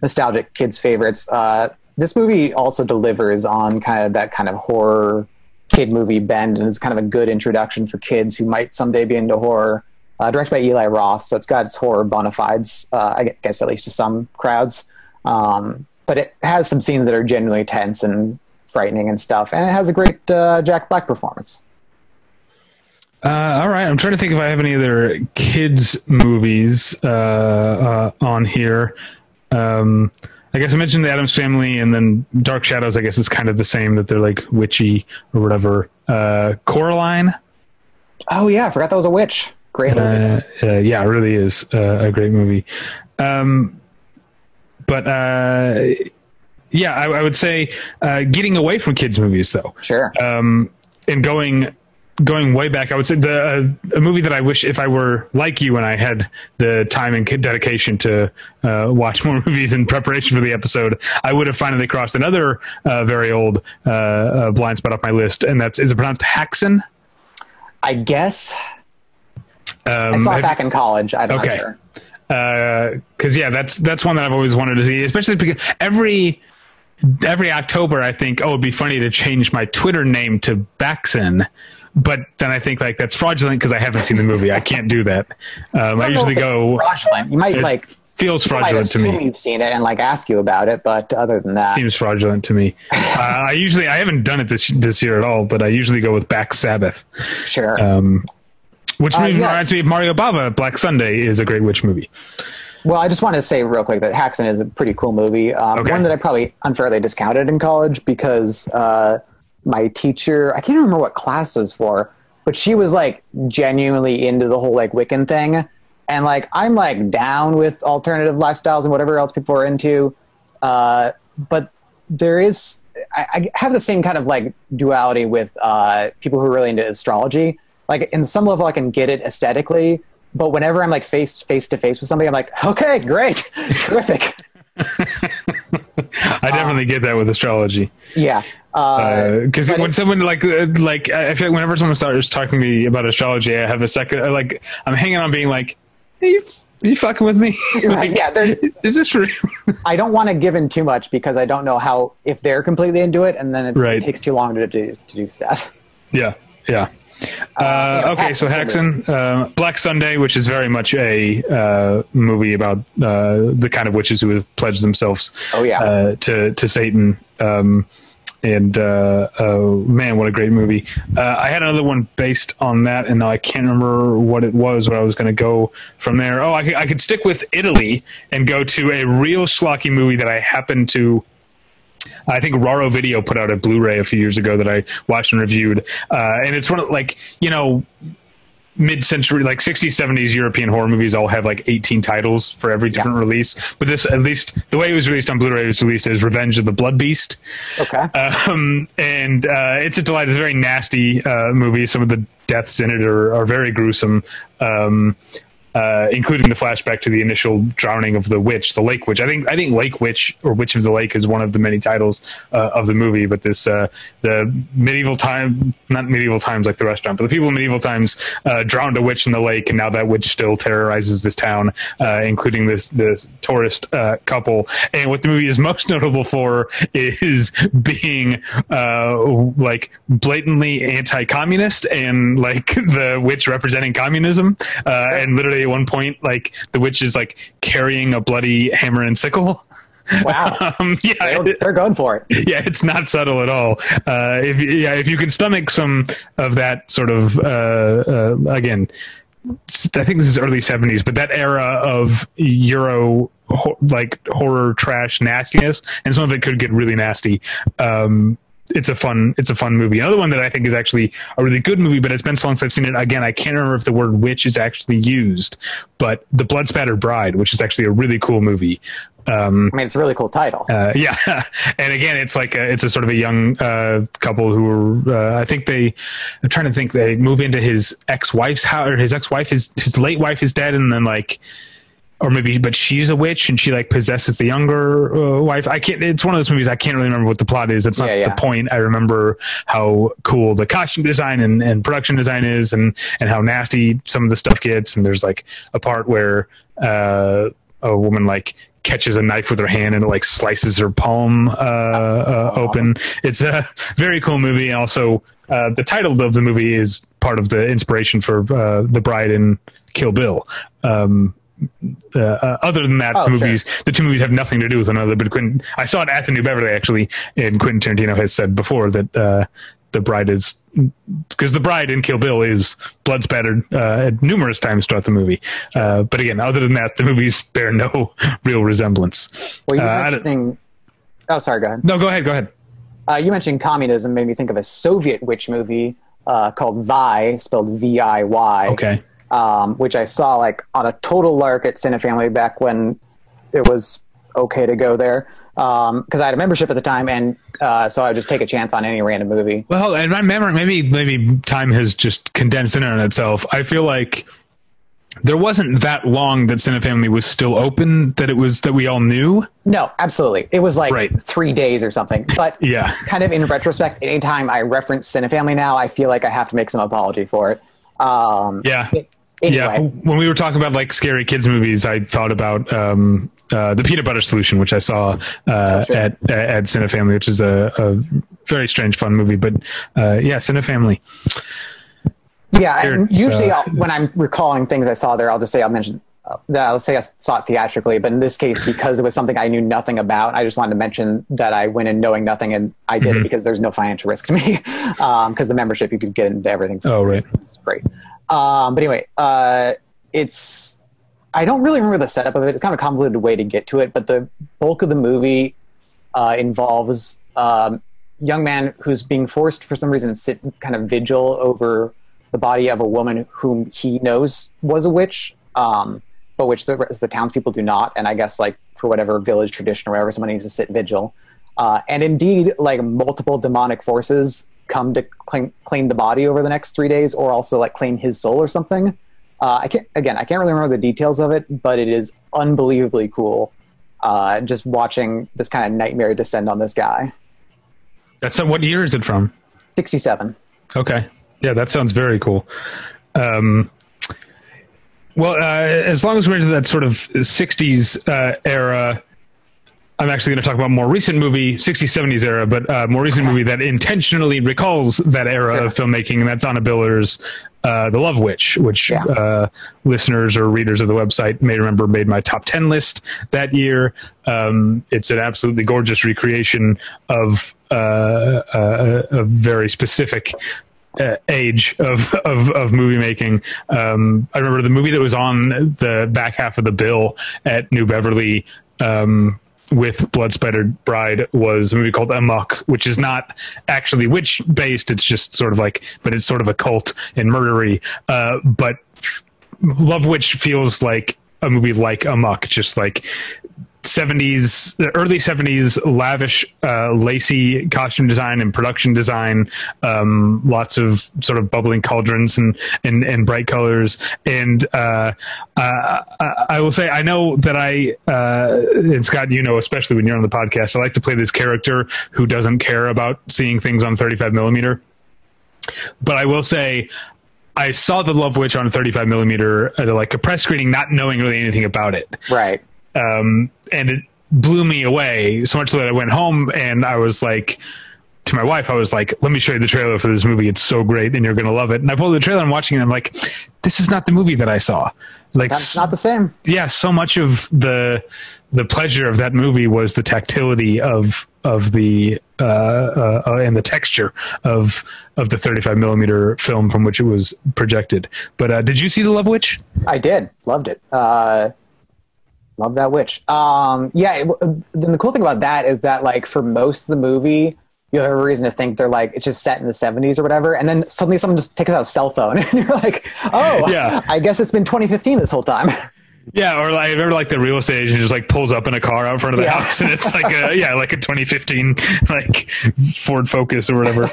nostalgic kids' favorites, uh, this movie also delivers on kind of that kind of horror kid movie bend and is kind of a good introduction for kids who might someday be into horror. Uh, directed by Eli Roth, so it's got its horror bona fides, uh, I guess at least to some crowds. Um, but it has some scenes that are genuinely tense and frightening and stuff, and it has a great uh, Jack Black performance. uh, all right I'm trying to think if I have any other kids movies uh, uh, on here um, I guess I mentioned the Addams Family and then Dark Shadows I guess is kind of the same that they're like witchy or whatever uh, Coraline Oh yeah, I forgot that was a witch. Great movie. uh, uh, yeah, it really is uh, a great movie. Um, but uh, yeah, I, I would say uh, getting away from kids' movies though, sure. um, and going going way back. I would say the uh, a movie that I wish if I were like you and I had the time and dedication to uh, watch [LAUGHS] more movies in preparation for the episode, I would have finally crossed another uh, very old uh, uh, blind spot off my list, and that's is it pronounced Häxan? I guess Um, I saw it back in college. I'm Okay. sure. Because yeah, that's that's one that I've always wanted to see, especially because every every October I think, oh, it'd be funny to change my Twitter name to Baxon. But then I think like that's fraudulent because I haven't seen the movie. I can't do that. Um, I, usually go. fraudulent. You might It like Feels fraudulent to me. You've seen it and like ask you about it, but other than that, Seems fraudulent to me. [LAUGHS] Uh, I usually I haven't done it this this year at all, but I usually go with Back Sabbath, sure. um, which Uh, movie yeah. reminds me of Mario Bava. Black Sunday is a great witch movie. Well, I just want to say real quick that Häxan is a pretty cool movie. Um, Okay. One that I probably unfairly discounted in college because uh, my teacher, I can't remember what class it was for, but she was like genuinely into the whole like Wiccan thing. And like, I'm like down with alternative lifestyles and whatever else people are into. Uh, but there is, I, I have the same kind of like duality with uh, people who are really into astrology. Like, in some level, I can get it aesthetically, but whenever I'm like face face to face with somebody, I'm like, okay, great, [LAUGHS] terrific, [LAUGHS] I definitely get that with astrology. yeah. Uh, because when someone like uh, like I feel like whenever someone starts talking to me about astrology, I have a second uh, like I'm hanging on being like, hey, you, you fucking with me? [LAUGHS] like, yeah, is, is this real? I don't want to give in too much because I don't know how if they're completely into it, and then it, Right. it takes too long to do to do stuff. yeah, yeah. Uh, you okay, so. Häxan, uh, Black Sunday, which is very much a uh, movie about uh, the kind of witches who have pledged themselves Oh, yeah. uh, to to Satan. Um, and uh, oh man, what a great movie! Uh, I had another one based on that, and now I can't remember what it was. Where I was going to go from there. Oh, I could, I could stick with Italy and go to a real schlocky movie that I happened to I think Raro Video put out a Blu-ray a few years ago that I watched and reviewed, uh, and it's one of like you know mid-century like 60s 70s european horror movies all have like 18 titles for every different release but this at least the way it was released on blu-ray was released as revenge of the blood beast Okay. um, and uh, it's a delight. It's a very nasty uh, movie. Some of the deaths in it are, are very gruesome, um, uh, including the flashback to the initial drowning of the witch, the lake witch. I think I think Lake Witch or Witch of the Lake is one of the many titles uh, of the movie. But this uh, the medieval time, not medieval times like the restaurant, but the people in medieval times uh, drowned a witch in the lake, and now that witch still terrorizes this town, uh, including this this tourist uh, couple. And what the movie is most [LAUGHS] notable for is being like blatantly anti-communist and like [LAUGHS] the witch representing communism. And literally one point, like the witch is like carrying a bloody hammer and sickle. Wow. [LAUGHS] um, yeah, They're, they're going for it. [LAUGHS] yeah, it's not subtle at all. Uh, if yeah, if you can stomach some of that sort of uh, uh, again, I think this is early '70s, but that era of Euro ho- like horror trash nastiness, and some of it could get really nasty. Um, it's a fun it's a fun movie. Another one that I think is actually a really good movie, but it's been so long since I've seen it. Again, I can't remember if the word witch is actually used, but The Blood Spattered Bride, which is actually a really cool movie. Um, I mean, it's a really cool title. uh, [LAUGHS] yeah, and again, it's like a, it's a sort of a young uh, couple who are. Uh, I think they. I'm trying to think. They move into his ex-wife's house, or his ex-wife is his late wife is dead, and then like, or maybe, but she's a witch and she like possesses the younger uh, wife. I can't. It's one of those movies I can't really remember what the plot is. That's not Yeah, yeah. the point. I remember how cool the costume design and, and production design is, and and how nasty some of the stuff gets. And there's like a part where uh, a woman like catches a knife with her hand and it like slices her palm uh, uh, open. It's a very cool movie. And also, uh, the title of the movie is part of the inspiration for uh, the bride in Kill Bill. Um, uh, uh, other than that, Oh, the sure. movies, the two movies have nothing to do with one another. But Quentin, I saw it at the New Beverly actually, and Quentin Tarantino has said before that uh, the bride is because the bride in Kill Bill is blood spattered uh, numerous times throughout the movie. Uh, but again, other than that, the movies [LAUGHS] bear no real resemblance. Well, you mentioning. Oh, sorry. Go ahead. no, go ahead, go ahead. Uh, you mentioned communism made me think of a Soviet witch movie uh, called Vi, spelled V I Y. Okay. Um, which I saw like on a total lark at Cinefamily back when it was okay to go there. Because I had a membership at the time, and uh, so I would just take a chance on any random movie. Well, and my memory, maybe maybe time has just condensed in on itself. I feel like there wasn't that long that Cinefamily was still open that it was that we all knew. No, absolutely. It was like Right. three days or something. But [LAUGHS] Yeah. kind of in retrospect, anytime I reference Cinefamily now, I feel like I have to make some apology for it. Um, Yeah. it, Anyway, Yeah, when we were talking about like scary kids movies, I thought about um, uh, the Peanut Butter Solution, which I saw uh, sure. at at Cinefamily, which is a, a very strange, fun movie. But uh, yeah, Cinefamily. Yeah, and usually uh, I'll, when I'm recalling things I saw there, I'll just say I'll mention uh, that I'll say I saw it theatrically. But in this case, because it was something I knew nothing about, I just wanted to mention that I went in knowing nothing, and I Mm-hmm. did it because there's no financial risk to me. [LAUGHS] Because the membership, you could get into everything. Oh right. It's great. Um, but anyway, uh, it's I don't really remember the setup of it. It's kind of a convoluted way to get to it, but the bulk of the movie uh, involves um, young man who's being forced for some reason to sit kind of vigil over the body of a woman whom he knows was a witch, um, but which the the townspeople do not. And I guess like for whatever village tradition or whatever, someone needs to sit vigil. Uh, and indeed, like multiple demonic forces come to claim, claim the body over the next three days, or also like claim his soul or something. Uh, I can't again, I can't really remember the details of it, but it is unbelievably cool. Uh, just watching this kind of nightmare descend on this guy. That's what year is it from? Sixty-seven. Okay. Yeah, that sounds very cool. Um, well, uh, as long as we're into that sort of 60s uh, era, I'm actually going to talk about a more recent movie, 60s, 70s era, but uh, more recent movie that intentionally recalls that era of filmmaking, and that's Anna Biller's uh, The Love Witch, which Yeah. uh, listeners or readers of the website may remember made my top 10 list that year. Um, it's an absolutely gorgeous recreation of uh, uh, a very specific uh, age of, of, of movie making. Um, I remember the movie that was on the back half of the bill at New Beverly um, with Blood Spattered Bride was a movie called Amok, which is not actually witch based. It's just sort of like, but it's sort of a cult and murdery. Uh, but Love Witch feels like a movie like Amok, just like 70s early 70s lavish uh, lacy costume design and production design um, lots of sort of bubbling cauldrons and and, and bright colors. And uh, uh, I, will say I know that I uh, and Scott you know especially when you're on the podcast I like to play this character who doesn't care about seeing things on 35 millimeter. But I will say I saw the Love Witch on 35 millimeter at like a press screening, not knowing really anything about it. Right. Um, and it blew me away so much so that I went home and I was like to my wife, I was like, "Let me show you the trailer for this movie. It's so great, and you're gonna love it." And I pulled the trailer and watching it. And I'm like, "This is not the movie that I saw." Like, That's not the same. yeah, so much of the the pleasure of that movie was the tactility of of the uh, uh, uh, and the texture of of the 35 millimeter film from which it was projected. But uh, did you see the Love Witch? I did. Loved it. Uh, love that witch. Um, yeah. It, then the cool thing about that is that, like, for most of the movie, you have a reason to think they're like it's just set in the 70s or whatever, and then suddenly someone just takes out a cell phone, [LAUGHS] and you're like, oh, [LAUGHS] Yeah. I guess it's been 2015 this whole time. Yeah, or like, I remember like the real estate agent just like pulls up in a car out in front of the Yeah. house, and it's like a [LAUGHS] yeah, like a 2015 like Ford Focus or whatever.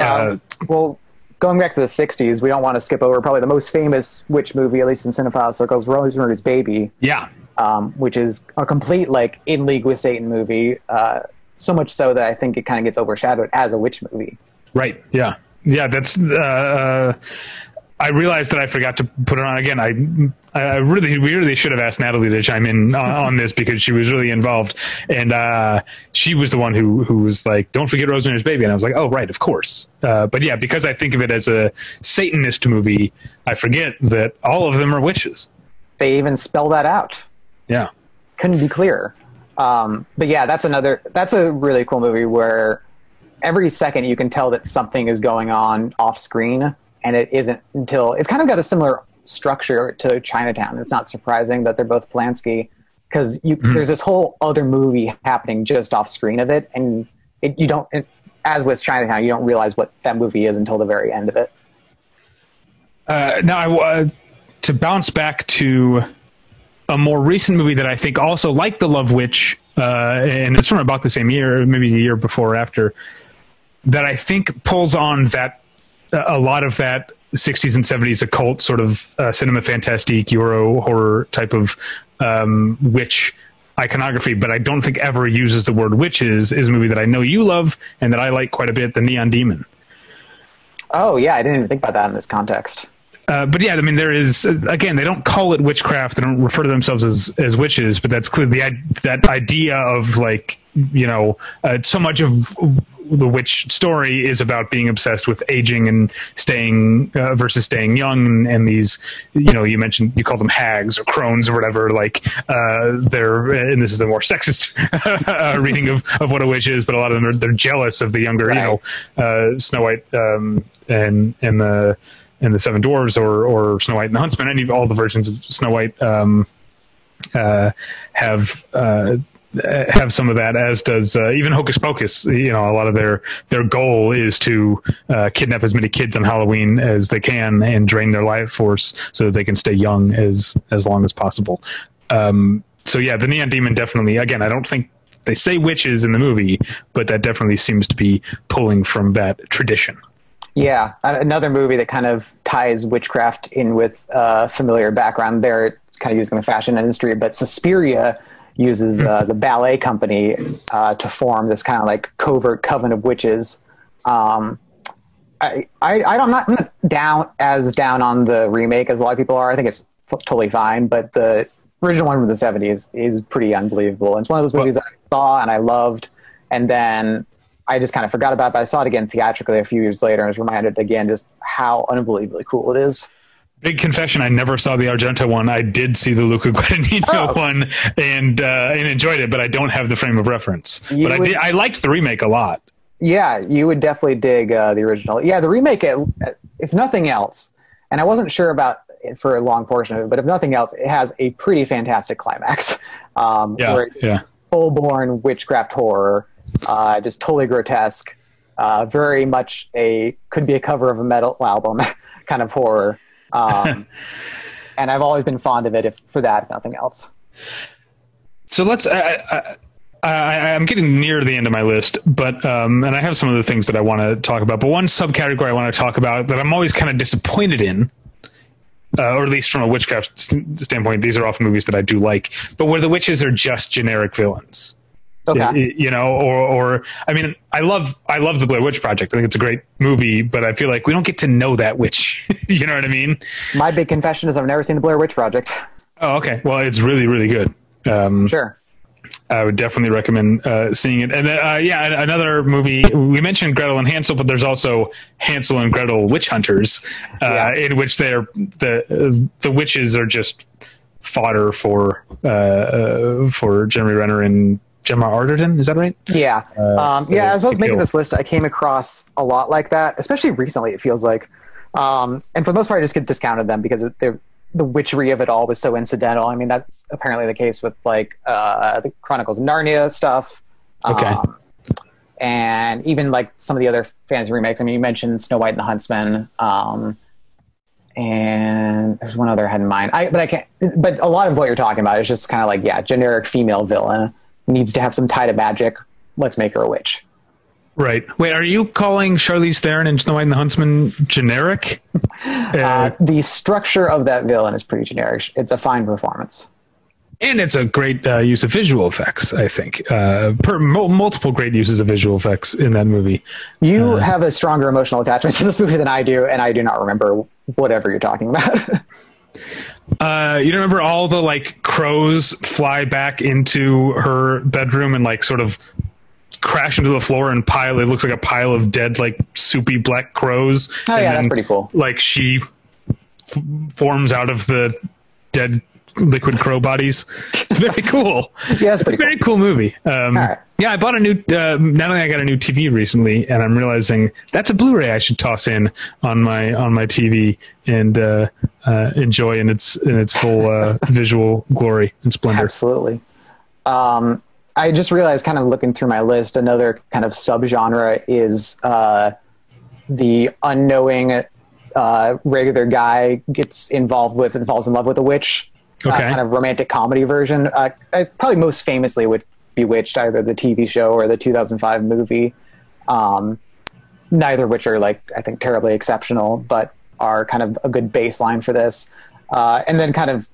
Uh, Um, well, going back to the 60s, we don't want to skip over probably the most famous witch movie, at least in cinephile circles, Rosemary's Baby. yeah, um, which is a complete like in league with Satan movie. Uh, so much so that I think it kind of gets overshadowed as a witch movie. right. Yeah, yeah. That's. Uh, uh, I realized that I forgot to put it on again. I, I really, we really should have asked Natalie to chime in on, [LAUGHS] on this because she was really involved, and uh, she was the one who who was like, "Don't forget Rosemary's Baby," and I was like, "Oh, right, of course." Uh, but yeah, because I think of it as a Satanist movie, I forget that all of them are witches. They even spell that out. Yeah. Couldn't be clearer. Um, but yeah, that's another. That's a really cool movie where every second you can tell that something is going on off screen, and it isn't until it's kind of got a similar structure to Chinatown. It's not surprising that they're both Polanski because you there's this whole other movie happening just off screen of it, and it, you don't. It's, as with Chinatown, you don't realize what that movie is until the very end of it. Uh, now, I, uh, to bounce back to a more recent movie that I think also, like The Love Witch, uh, and it's from about the same year, maybe a year before or after, that I think pulls on that a lot of that 60s and 70s occult sort of uh, cinema fantastique, Euro horror type of um, witch iconography, but I don't think ever uses the word witches. Is a movie that I know you love and that I like quite a bit, The Neon Demon. Oh yeah, I didn't even think about that in this context. uh, but yeah, I mean, there is again, they don't call it witchcraft. They don't refer to themselves as as witches, but that's clear. The that idea of like you know, uh, so much of the witch story is about being obsessed with aging and staying uh, versus staying young and, and, these you know you mentioned you call them hags or crones or whatever like uh, they're and this is a more sexist [LAUGHS] uh, reading of, of what a witch is but a lot of them are they're jealous of the younger right. you know uh, Snow White um, and and the and the Seven Dwarves or or Snow White and the Huntsman any all the versions of Snow White um, uh, have uh, have some of that, as does uh, even Hocus Pocus. You know, a lot of their their goal is to uh, kidnap as many kids on Halloween as they can and drain their life force so that they can stay young as as long as possible. Um, so yeah, the Neon Demon definitely. Again, I don't think they say witches in the movie, but that definitely seems to be pulling from that tradition. Yeah, another movie that kind of ties witchcraft in with uh, familiar background. There, it's kind of used in the fashion industry, but Suspiria uses uh, the ballet company uh, to form this kind of like covert coven of witches. Um, I, I, I don't, I'm not down as down on the remake as a lot of people are. I think it's f- totally fine, but the original one from the 70s is pretty unbelievable. it's one of those movies well, that I saw and I loved, and then I just kind of forgot about it, but I saw it again theatrically a few years later and was reminded again just how unbelievably cool it is. Big confession: I never saw the Argento one. I did see the Luca [LAUGHS] Guadagnino oh. one and uh, and enjoyed it, but I don't have the frame of reference. You but would, I did. I liked the remake a lot. Yeah, you would definitely dig uh, the original. Yeah, the remake, if nothing else, and I wasn't sure about it for a long portion of it, but if nothing else, it has a pretty fantastic climax. [LAUGHS] Um, yeah, yeah. Full born witchcraft horror, uh, just totally grotesque. Uh, very much a could be a cover of a metal album [LAUGHS] kind of horror. Um, and I've always been fond of it if, for that, if nothing else. So let's. I, I, I, I'm getting near the end of my list, but um, and I have some of the things that I want to talk about. But one subcategory I want to talk about that I'm always kind of disappointed in, uh, or at least from a witchcraft st- standpoint, these are often movies that I do like, but where the witches are just generic villains. Okay. You know, or, or I mean, I love I love the Blair Witch Project. I think it's a great movie, but I feel like we don't get to know that witch. [LAUGHS] you know what I mean? My big confession is I've never seen the Blair Witch Project. Oh, okay. Well, it's really really good. Um, sure. I would definitely recommend uh, seeing it. And then, uh, yeah, another movie. We mentioned Gretel and Hansel, but there's also Hansel and Gretel Witch Hunters, uh, yeah. in which they're the the witches are just fodder for uh, uh, for Jeremy Renner and Gemma Arterton. Is that right? Yeah. Uh, um, yeah. As I was making kill. this list, I came across a lot like that, especially recently. It feels like, um, and for the most part, I just get discounted them because the witchery of it all was so incidental. I mean, that's apparently the case with like uh, the Chronicles of Narnia stuff. Okay. Um, and even like some of the other fantasy remakes. I mean, you mentioned Snow White and the Huntsman. Um, and there's one other I had in mind. I, but I can't. But a lot of what you're talking about is just kind of like, yeah, generic female villain needs to have some tie to magic. Let's make her a witch. Right. Wait, are you calling Charlize Theron and Snow White and the Huntsman generic? Uh, [LAUGHS] uh, the structure of that villain is pretty generic. It's a fine performance. And it's a great uh, use of visual effects, I think. Uh, per, mo- multiple great uses of visual effects in that movie. You uh, have a stronger emotional attachment [LAUGHS] to this movie than I do, and I do not remember whatever you're talking about. [LAUGHS] Uh, you remember all the like crows fly back into her bedroom and like sort of crash into the floor and pile. It looks like a pile of dead, like soupy black crows. Oh and yeah, then, that's pretty cool. Like she f- forms out of the dead liquid crow bodies. It's very cool. yeah, it's pretty very cool, cool movie. Um, right. Yeah, I bought a new. Uh, not only I got a new TV recently, and I'm realizing that's a Blu-ray I should toss in on my on my TV and uh, uh, enjoy in its in its full uh, [LAUGHS] visual glory and splendor. Absolutely. Um, I just realized, kind of looking through my list, another kind of subgenre is uh, the unknowing uh, regular guy gets involved with and falls in love with a witch okay. kind of romantic comedy version. Uh, probably most famously with Bewitched, either the TV show or the 2005 movie. Um, neither which are like I think terribly exceptional, but are kind of a good baseline for this. Uh, and then kind of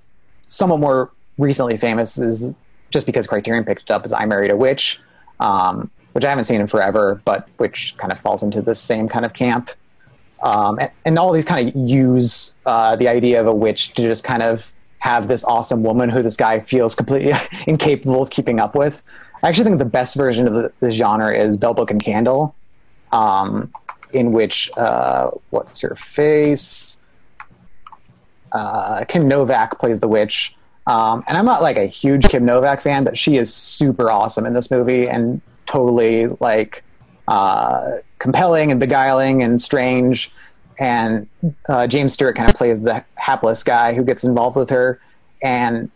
somewhat more recently famous is just because Criterion picked it up as I Married a Witch, um, which I haven't seen in forever, but which kind of falls into the same kind of camp. um, and, and, all these kind of use uh, the idea of a witch to just kind of have this awesome woman who this guy feels completely [LAUGHS] incapable of keeping up with. I actually think the best version of the, the genre is Bell Book and Candle, um, in which uh, what's her face? Uh, Kim Novak plays the witch. Um, and I'm not like a huge Kim Novak fan, but she is super awesome in this movie and totally like uh, compelling and beguiling and strange. And uh, James Stewart kind of plays the hapless guy who gets involved with her. And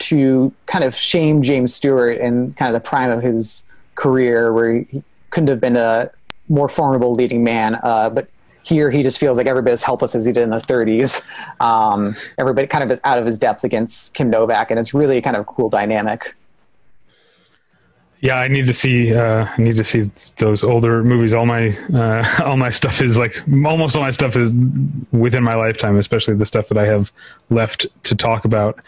to kind of shame James Stewart in kind of the prime of his career, where he couldn't have been a more formidable leading man, uh, but here he just feels like every bit as helpless as he did in the 30s. Um, everybody kind of is out of his depth against Kim Novak, and it's really kind of a cool dynamic. Yeah, I need to see. Uh, I need to see those older movies. All my uh, [LAUGHS] all my stuff is like almost all my stuff is within my lifetime, especially the stuff that I have left to talk about.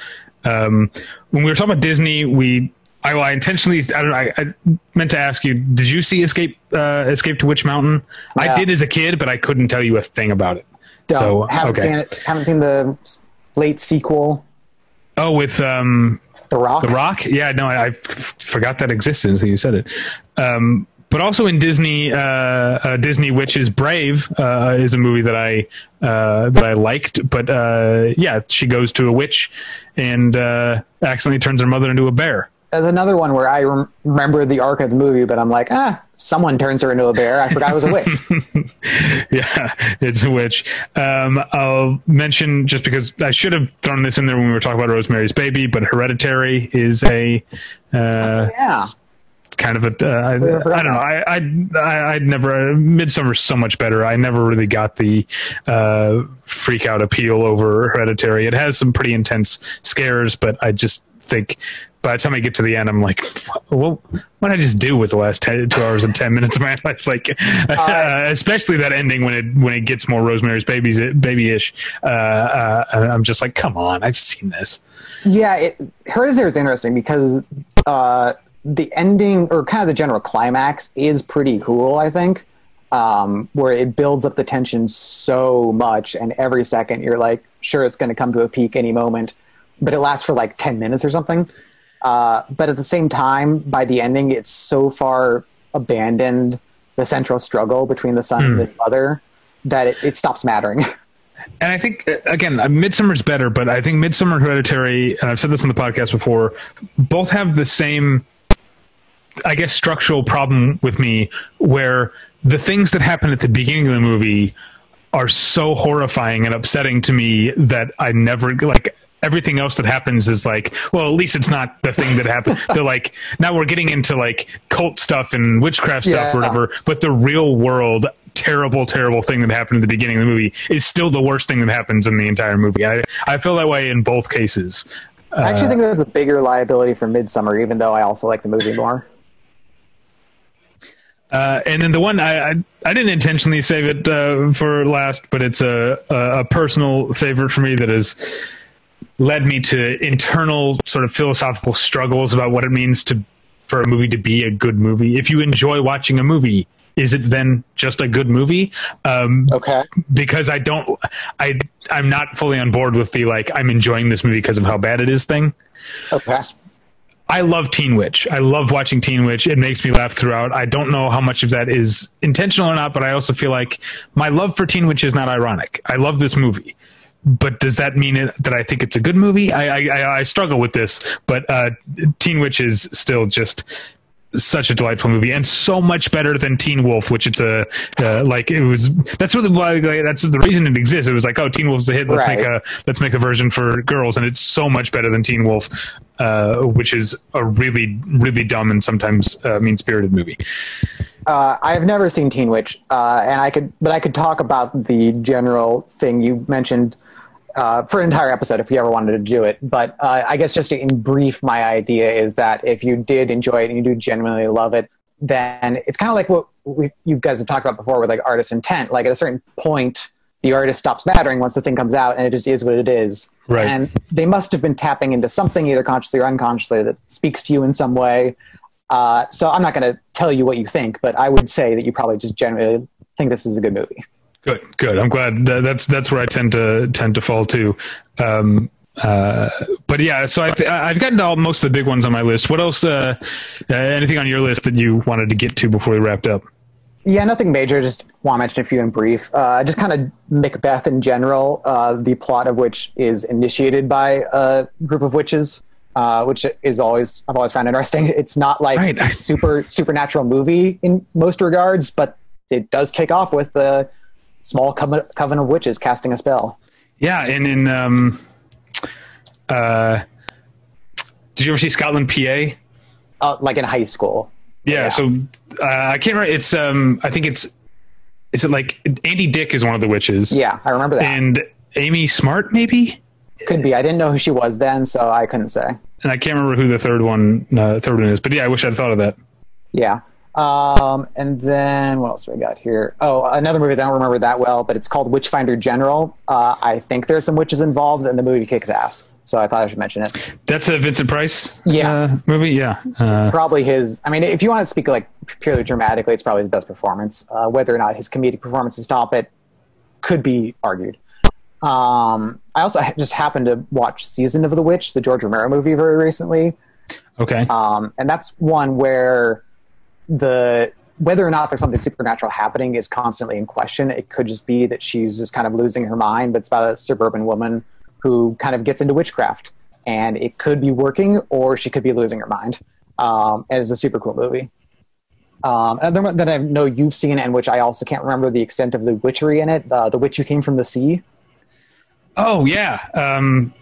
Um, when we were talking about Disney, we I, I intentionally I don't know, I, I, meant to ask you. Did you see Escape uh, Escape to Witch Mountain? Yeah. I did as a kid, but I couldn't tell you a thing about it. Don't. So haven't okay. seen it. Haven't seen the late sequel. Oh, with um, the Rock. The Rock. Yeah, no, I, I forgot that existed until you said it. Um, but also in Disney, uh, uh, Disney Witches Brave uh, is a movie that I uh, that I liked. But uh, yeah, she goes to a witch and uh, accidentally turns her mother into a bear. There's another one where I rem- remember the arc of the movie, but I'm like, ah, someone turns her into a bear. I forgot it was a witch. [LAUGHS] yeah, it's a witch. Um, I'll mention just because I should have thrown this in there when we were talking about Rosemary's Baby, but Hereditary is a uh, oh, yeah. Kind of a, uh, I, I, don't know. I, I, I'd never, uh, Midsommar's so much better. I never really got the, uh, freak out appeal over Hereditary. It has some pretty intense scares, but I just think by the time I get to the end, I'm like, well, what did I just do with the last 10, two hours and 10 minutes of my [LAUGHS] life? Like, [LAUGHS] uh, especially that ending when it, when it gets more Rosemary's babies, babyish. Uh, uh, I'm just like, come on, I've seen this. Yeah. It, Hereditary is interesting because, uh, the ending or kind of the general climax is pretty cool, I think. Um, where it builds up the tension so much, and every second you're like, sure, it's going to come to a peak any moment, but it lasts for like 10 minutes or something. Uh, but at the same time, by the ending, it's so far abandoned the central struggle between the son mm. and hmm. his mother that it, it stops mattering. [LAUGHS] And I think uh, again, uh, Midsommar's better, but I think Midsommar Hereditary, and I've said this on the podcast before, both have the same, I guess, structural problem with me, where the things that happen at the beginning of the movie are so horrifying and upsetting to me that I never like everything else that happens is like, well, at least it's not the thing that happened. [LAUGHS] They're like, now we're getting into like cult stuff and witchcraft stuff yeah. or whatever, but the real world terrible, terrible thing that happened at the beginning of the movie is still the worst thing that happens in the entire movie. I, I feel that way in both cases. I actually uh, think that's a bigger liability for Midsommar even though I also like the movie more. Uh, and then the one I, I, I didn't intentionally save it uh, for last, but it's a, a, a personal favorite for me that is led me to internal sort of philosophical struggles about what it means to for a movie to be a good movie. If you enjoy watching a movie, is it then just a good movie? Um, okay. Because I don't, I I'm not fully on board with the like I'm enjoying this movie because of how bad it is thing. Okay. I love Teen Witch. I love watching Teen Witch. It makes me laugh throughout. I don't know how much of that is intentional or not, but I also feel like my love for Teen Witch is not ironic. I love this movie but does that mean it, that I think it's a good movie? I, I, I struggle with this, but uh, Teen Witch is still just such a delightful movie and so much better than Teen Wolf, which it's a uh, like it was. That's what the like, that's the reason it exists. It was like, oh, Teen Wolf's a hit. Let's right. make a let's make a version for girls, and it's so much better than Teen Wolf, uh, which is a really really dumb and sometimes uh, mean spirited movie. Uh, I have never seen Teen Witch, uh, and I could, but I could talk about the general thing you mentioned uh, for an entire episode if you ever wanted to do it. But uh, I guess just in brief, my idea is that if you did enjoy it and you do genuinely love it, then it's kind of like what we, you guys have talked about before with like artist intent. Like at a certain point, the artist stops mattering once the thing comes out, and it just is what it is. Right. And they must have been tapping into something either consciously or unconsciously that speaks to you in some way. Uh, so I'm not going to tell you what you think, but I would say that you probably just generally think this is a good movie. Good, good. I'm glad that, that's that's where I tend to tend to fall to. Um, uh, but yeah, so I th- I've gotten to all, most of the big ones on my list. What else? Uh, uh, anything on your list that you wanted to get to before we wrapped up? Yeah, nothing major. Just want to mention a few in brief. Uh, just kind of Macbeth in general, uh, the plot of which is initiated by a group of witches, uh, which is always I've always found interesting. It's not like Right. a [LAUGHS] super supernatural movie in most regards, but it does kick off with the small coven, coven of witches casting a spell. Yeah, and in um, uh, did you ever see Scotland, PA? Uh, like in high school. Yeah, Yeah. so uh, I can't remember. It's um, I think it's is it like Andy Dick is one of the witches. Yeah, I remember that. and Amy Smart maybe, Could be. I didn't know who she was then, so I couldn't say. And I can't remember who the third one uh, third one is. But yeah, I wish I'd thought of that. Yeah. Um, and then what else do I got here? Oh, another movie that I don't remember that well, but it's called Witchfinder General. Uh, I think there's some witches involved, and the movie kicks ass. So I thought I should mention it. That's a Vincent Price Yeah. uh, movie. Yeah, uh, Probably his. I mean, if you want to speak like purely dramatically, it's probably his best performance. Uh, whether or not his comedic performances top it could be argued. Um, I also ha- just happened to watch Season of the Witch, the George Romero movie, very recently. okay. Um, and that's one where the whether or not there's something supernatural happening is constantly in question. It could just be that she's just kind of losing her mind, but it's about a suburban woman who kind of gets into witchcraft, and it could be working, or she could be losing her mind. Um, and it's a super cool movie. Um, another one that I know you've seen, and which I also can't remember the extent of the witchery in it, uh, the witch who came from the sea. Oh yeah. Um,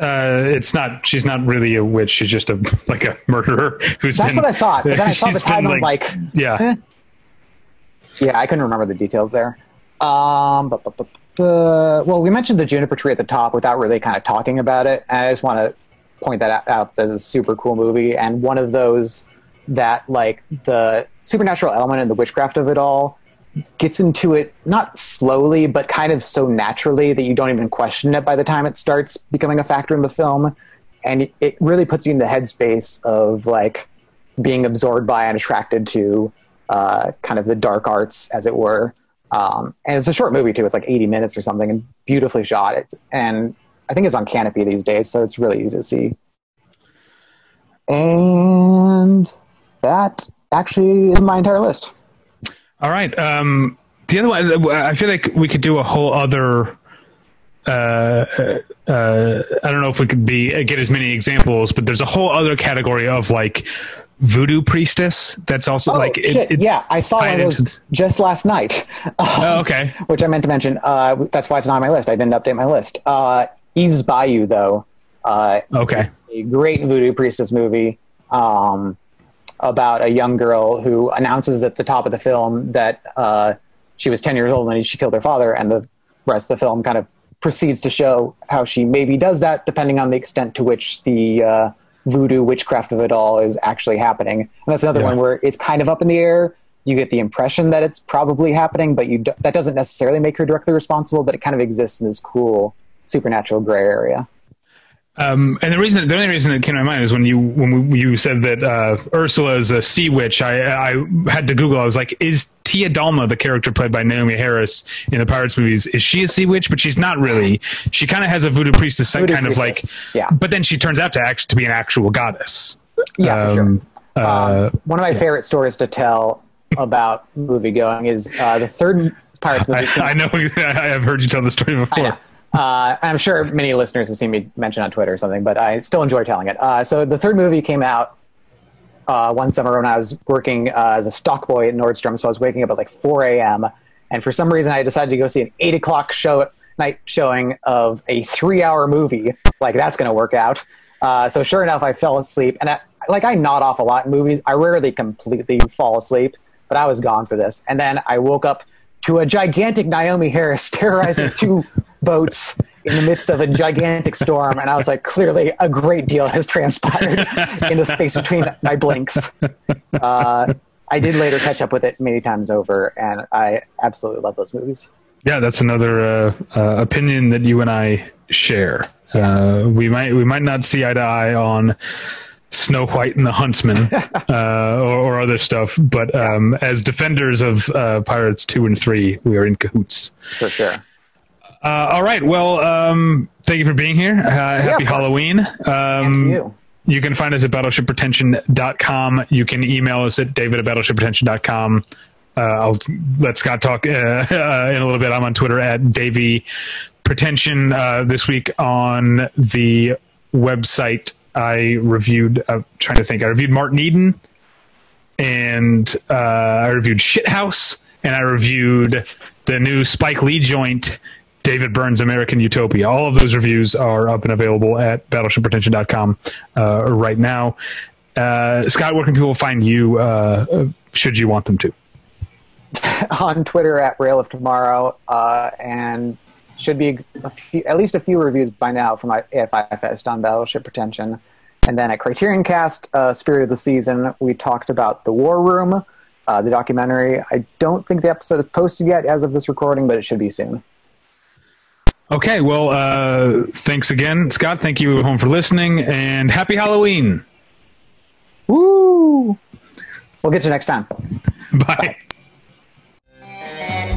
uh, it's not. She's not really a witch. She's just a [LAUGHS] like a murderer who's That's been. what I thought. But then I [LAUGHS] saw the title, I'm like, yeah. eh. Yeah, I couldn't remember the details there. Um, but, but, but, but- well, we mentioned the juniper tree at the top without really kind of talking about it, and I just want to point that out as a super cool movie and one of those that like the supernatural element and the witchcraft of it all gets into it not slowly but kind of so naturally that you don't even question it by the time it starts becoming a factor in the film. And it, it really puts you in the headspace of like being absorbed by and attracted to uh, kind of the dark arts as it were. Um, and it's a short movie too. It's like 80 minutes or something and beautifully shot. It's, and i think it's on Kanopy these days so it's really easy to see. And that actually is my entire list All right. Um, the other one, I feel like we could do a whole other. Uh, uh, I don't know if we could be get as many examples, but there's a whole other category of like voodoo priestess. That's also Oh, like it- it's yeah, I saw one of into- those just last night. [LAUGHS] Oh, okay. Which I meant to mention. Uh, that's why it's not on my list. I didn't update my list. Uh, Eve's Bayou, though, uh, Okay. a great voodoo priestess movie um, about a young girl who announces at the top of the film that uh, she was 10 years old when she killed her father, and the rest of the film kind of proceeds to show how she maybe does that, depending on the extent to which the uh, voodoo witchcraft of it all is actually happening. And that's another Yeah. one where it's kind of up in the air. You get the impression that it's probably happening, but you do- that doesn't necessarily make her directly responsible, but it kind of exists in this cool supernatural gray area. Um, and the reason, the only reason it came to my mind is when you when we, you said that uh, Ursula is a sea witch. I I had to Google. I was like, is Tia Dalma, the character played by Naomie Harris in the Pirates movies, is she a sea witch? But she's not really. She kind of has a voodoo priestess Voodoo kind of like. yeah. But then she turns out to actually to be an actual goddess. Yeah, for sure. Um, uh, Um, one of my favorite stories to tell about movie going is uh, the third Pirates [LAUGHS] movie. I, I know. [LAUGHS] I have heard you tell the story before. Uh, I'm sure many listeners have seen me mention on Twitter or something, but I still enjoy telling it. Uh, so the third movie came out uh, one summer when I was working uh, as a stock boy at Nordstrom. So I was waking up at like 4 a.m. And for some reason, I decided to go see an 8 o'clock show night showing of a three-hour movie. Like that's going to work out. Uh, so sure enough, I fell asleep. And I, like I nod off a lot in movies. I rarely completely fall asleep, but I was gone for this. And then I woke up to a gigantic Naomie Harris [LAUGHS] terrorizing two boats in the midst of a gigantic storm, and I was like, clearly a great deal has transpired in the space between my blinks. Uh, I did later catch up with it many times over, and I absolutely love those movies. Yeah, that's another uh, uh, opinion that you and I share. Uh, we might we might not see eye to eye on Snow White and the Huntsman [LAUGHS] uh, or, or, other stuff. But um, as defenders of uh, Pirates 2 and 3, we are in cahoots. For sure. Uh, all right. Well, um, thank you for being here. Uh, happy Halloween. Um, you. you. can find us at battleshippretension.com. You can email us at david at battleshippretension.com. Uh, I'll let Scott talk uh, [LAUGHS] uh, in a little bit. I'm on Twitter at Davy Pretension. Uh, this week on the website, I reviewed. I'm trying to think. I reviewed Martin Eden, and I reviewed Shithouse, and I reviewed the new Spike Lee joint David Byrne's American Utopia. All of those reviews are up and available at battleshippretension.com uh, right now. Uh, Scott, where can people find you uh, should you want them to? [LAUGHS] On Twitter at Rail of Tomorrow, uh, and should be few, at least a few reviews by now from my, AFI Fest on Battleship Pretension. And then at Criterion Cast, uh, Spirit of the Season, we talked about The War Room, uh, the documentary. I don't think the episode is posted yet as of this recording, but it should be soon. Okay, well, uh, thanks again, Scott. Thank you home for listening, and happy Halloween. Woo! We'll get you next time. [LAUGHS] Bye. Bye.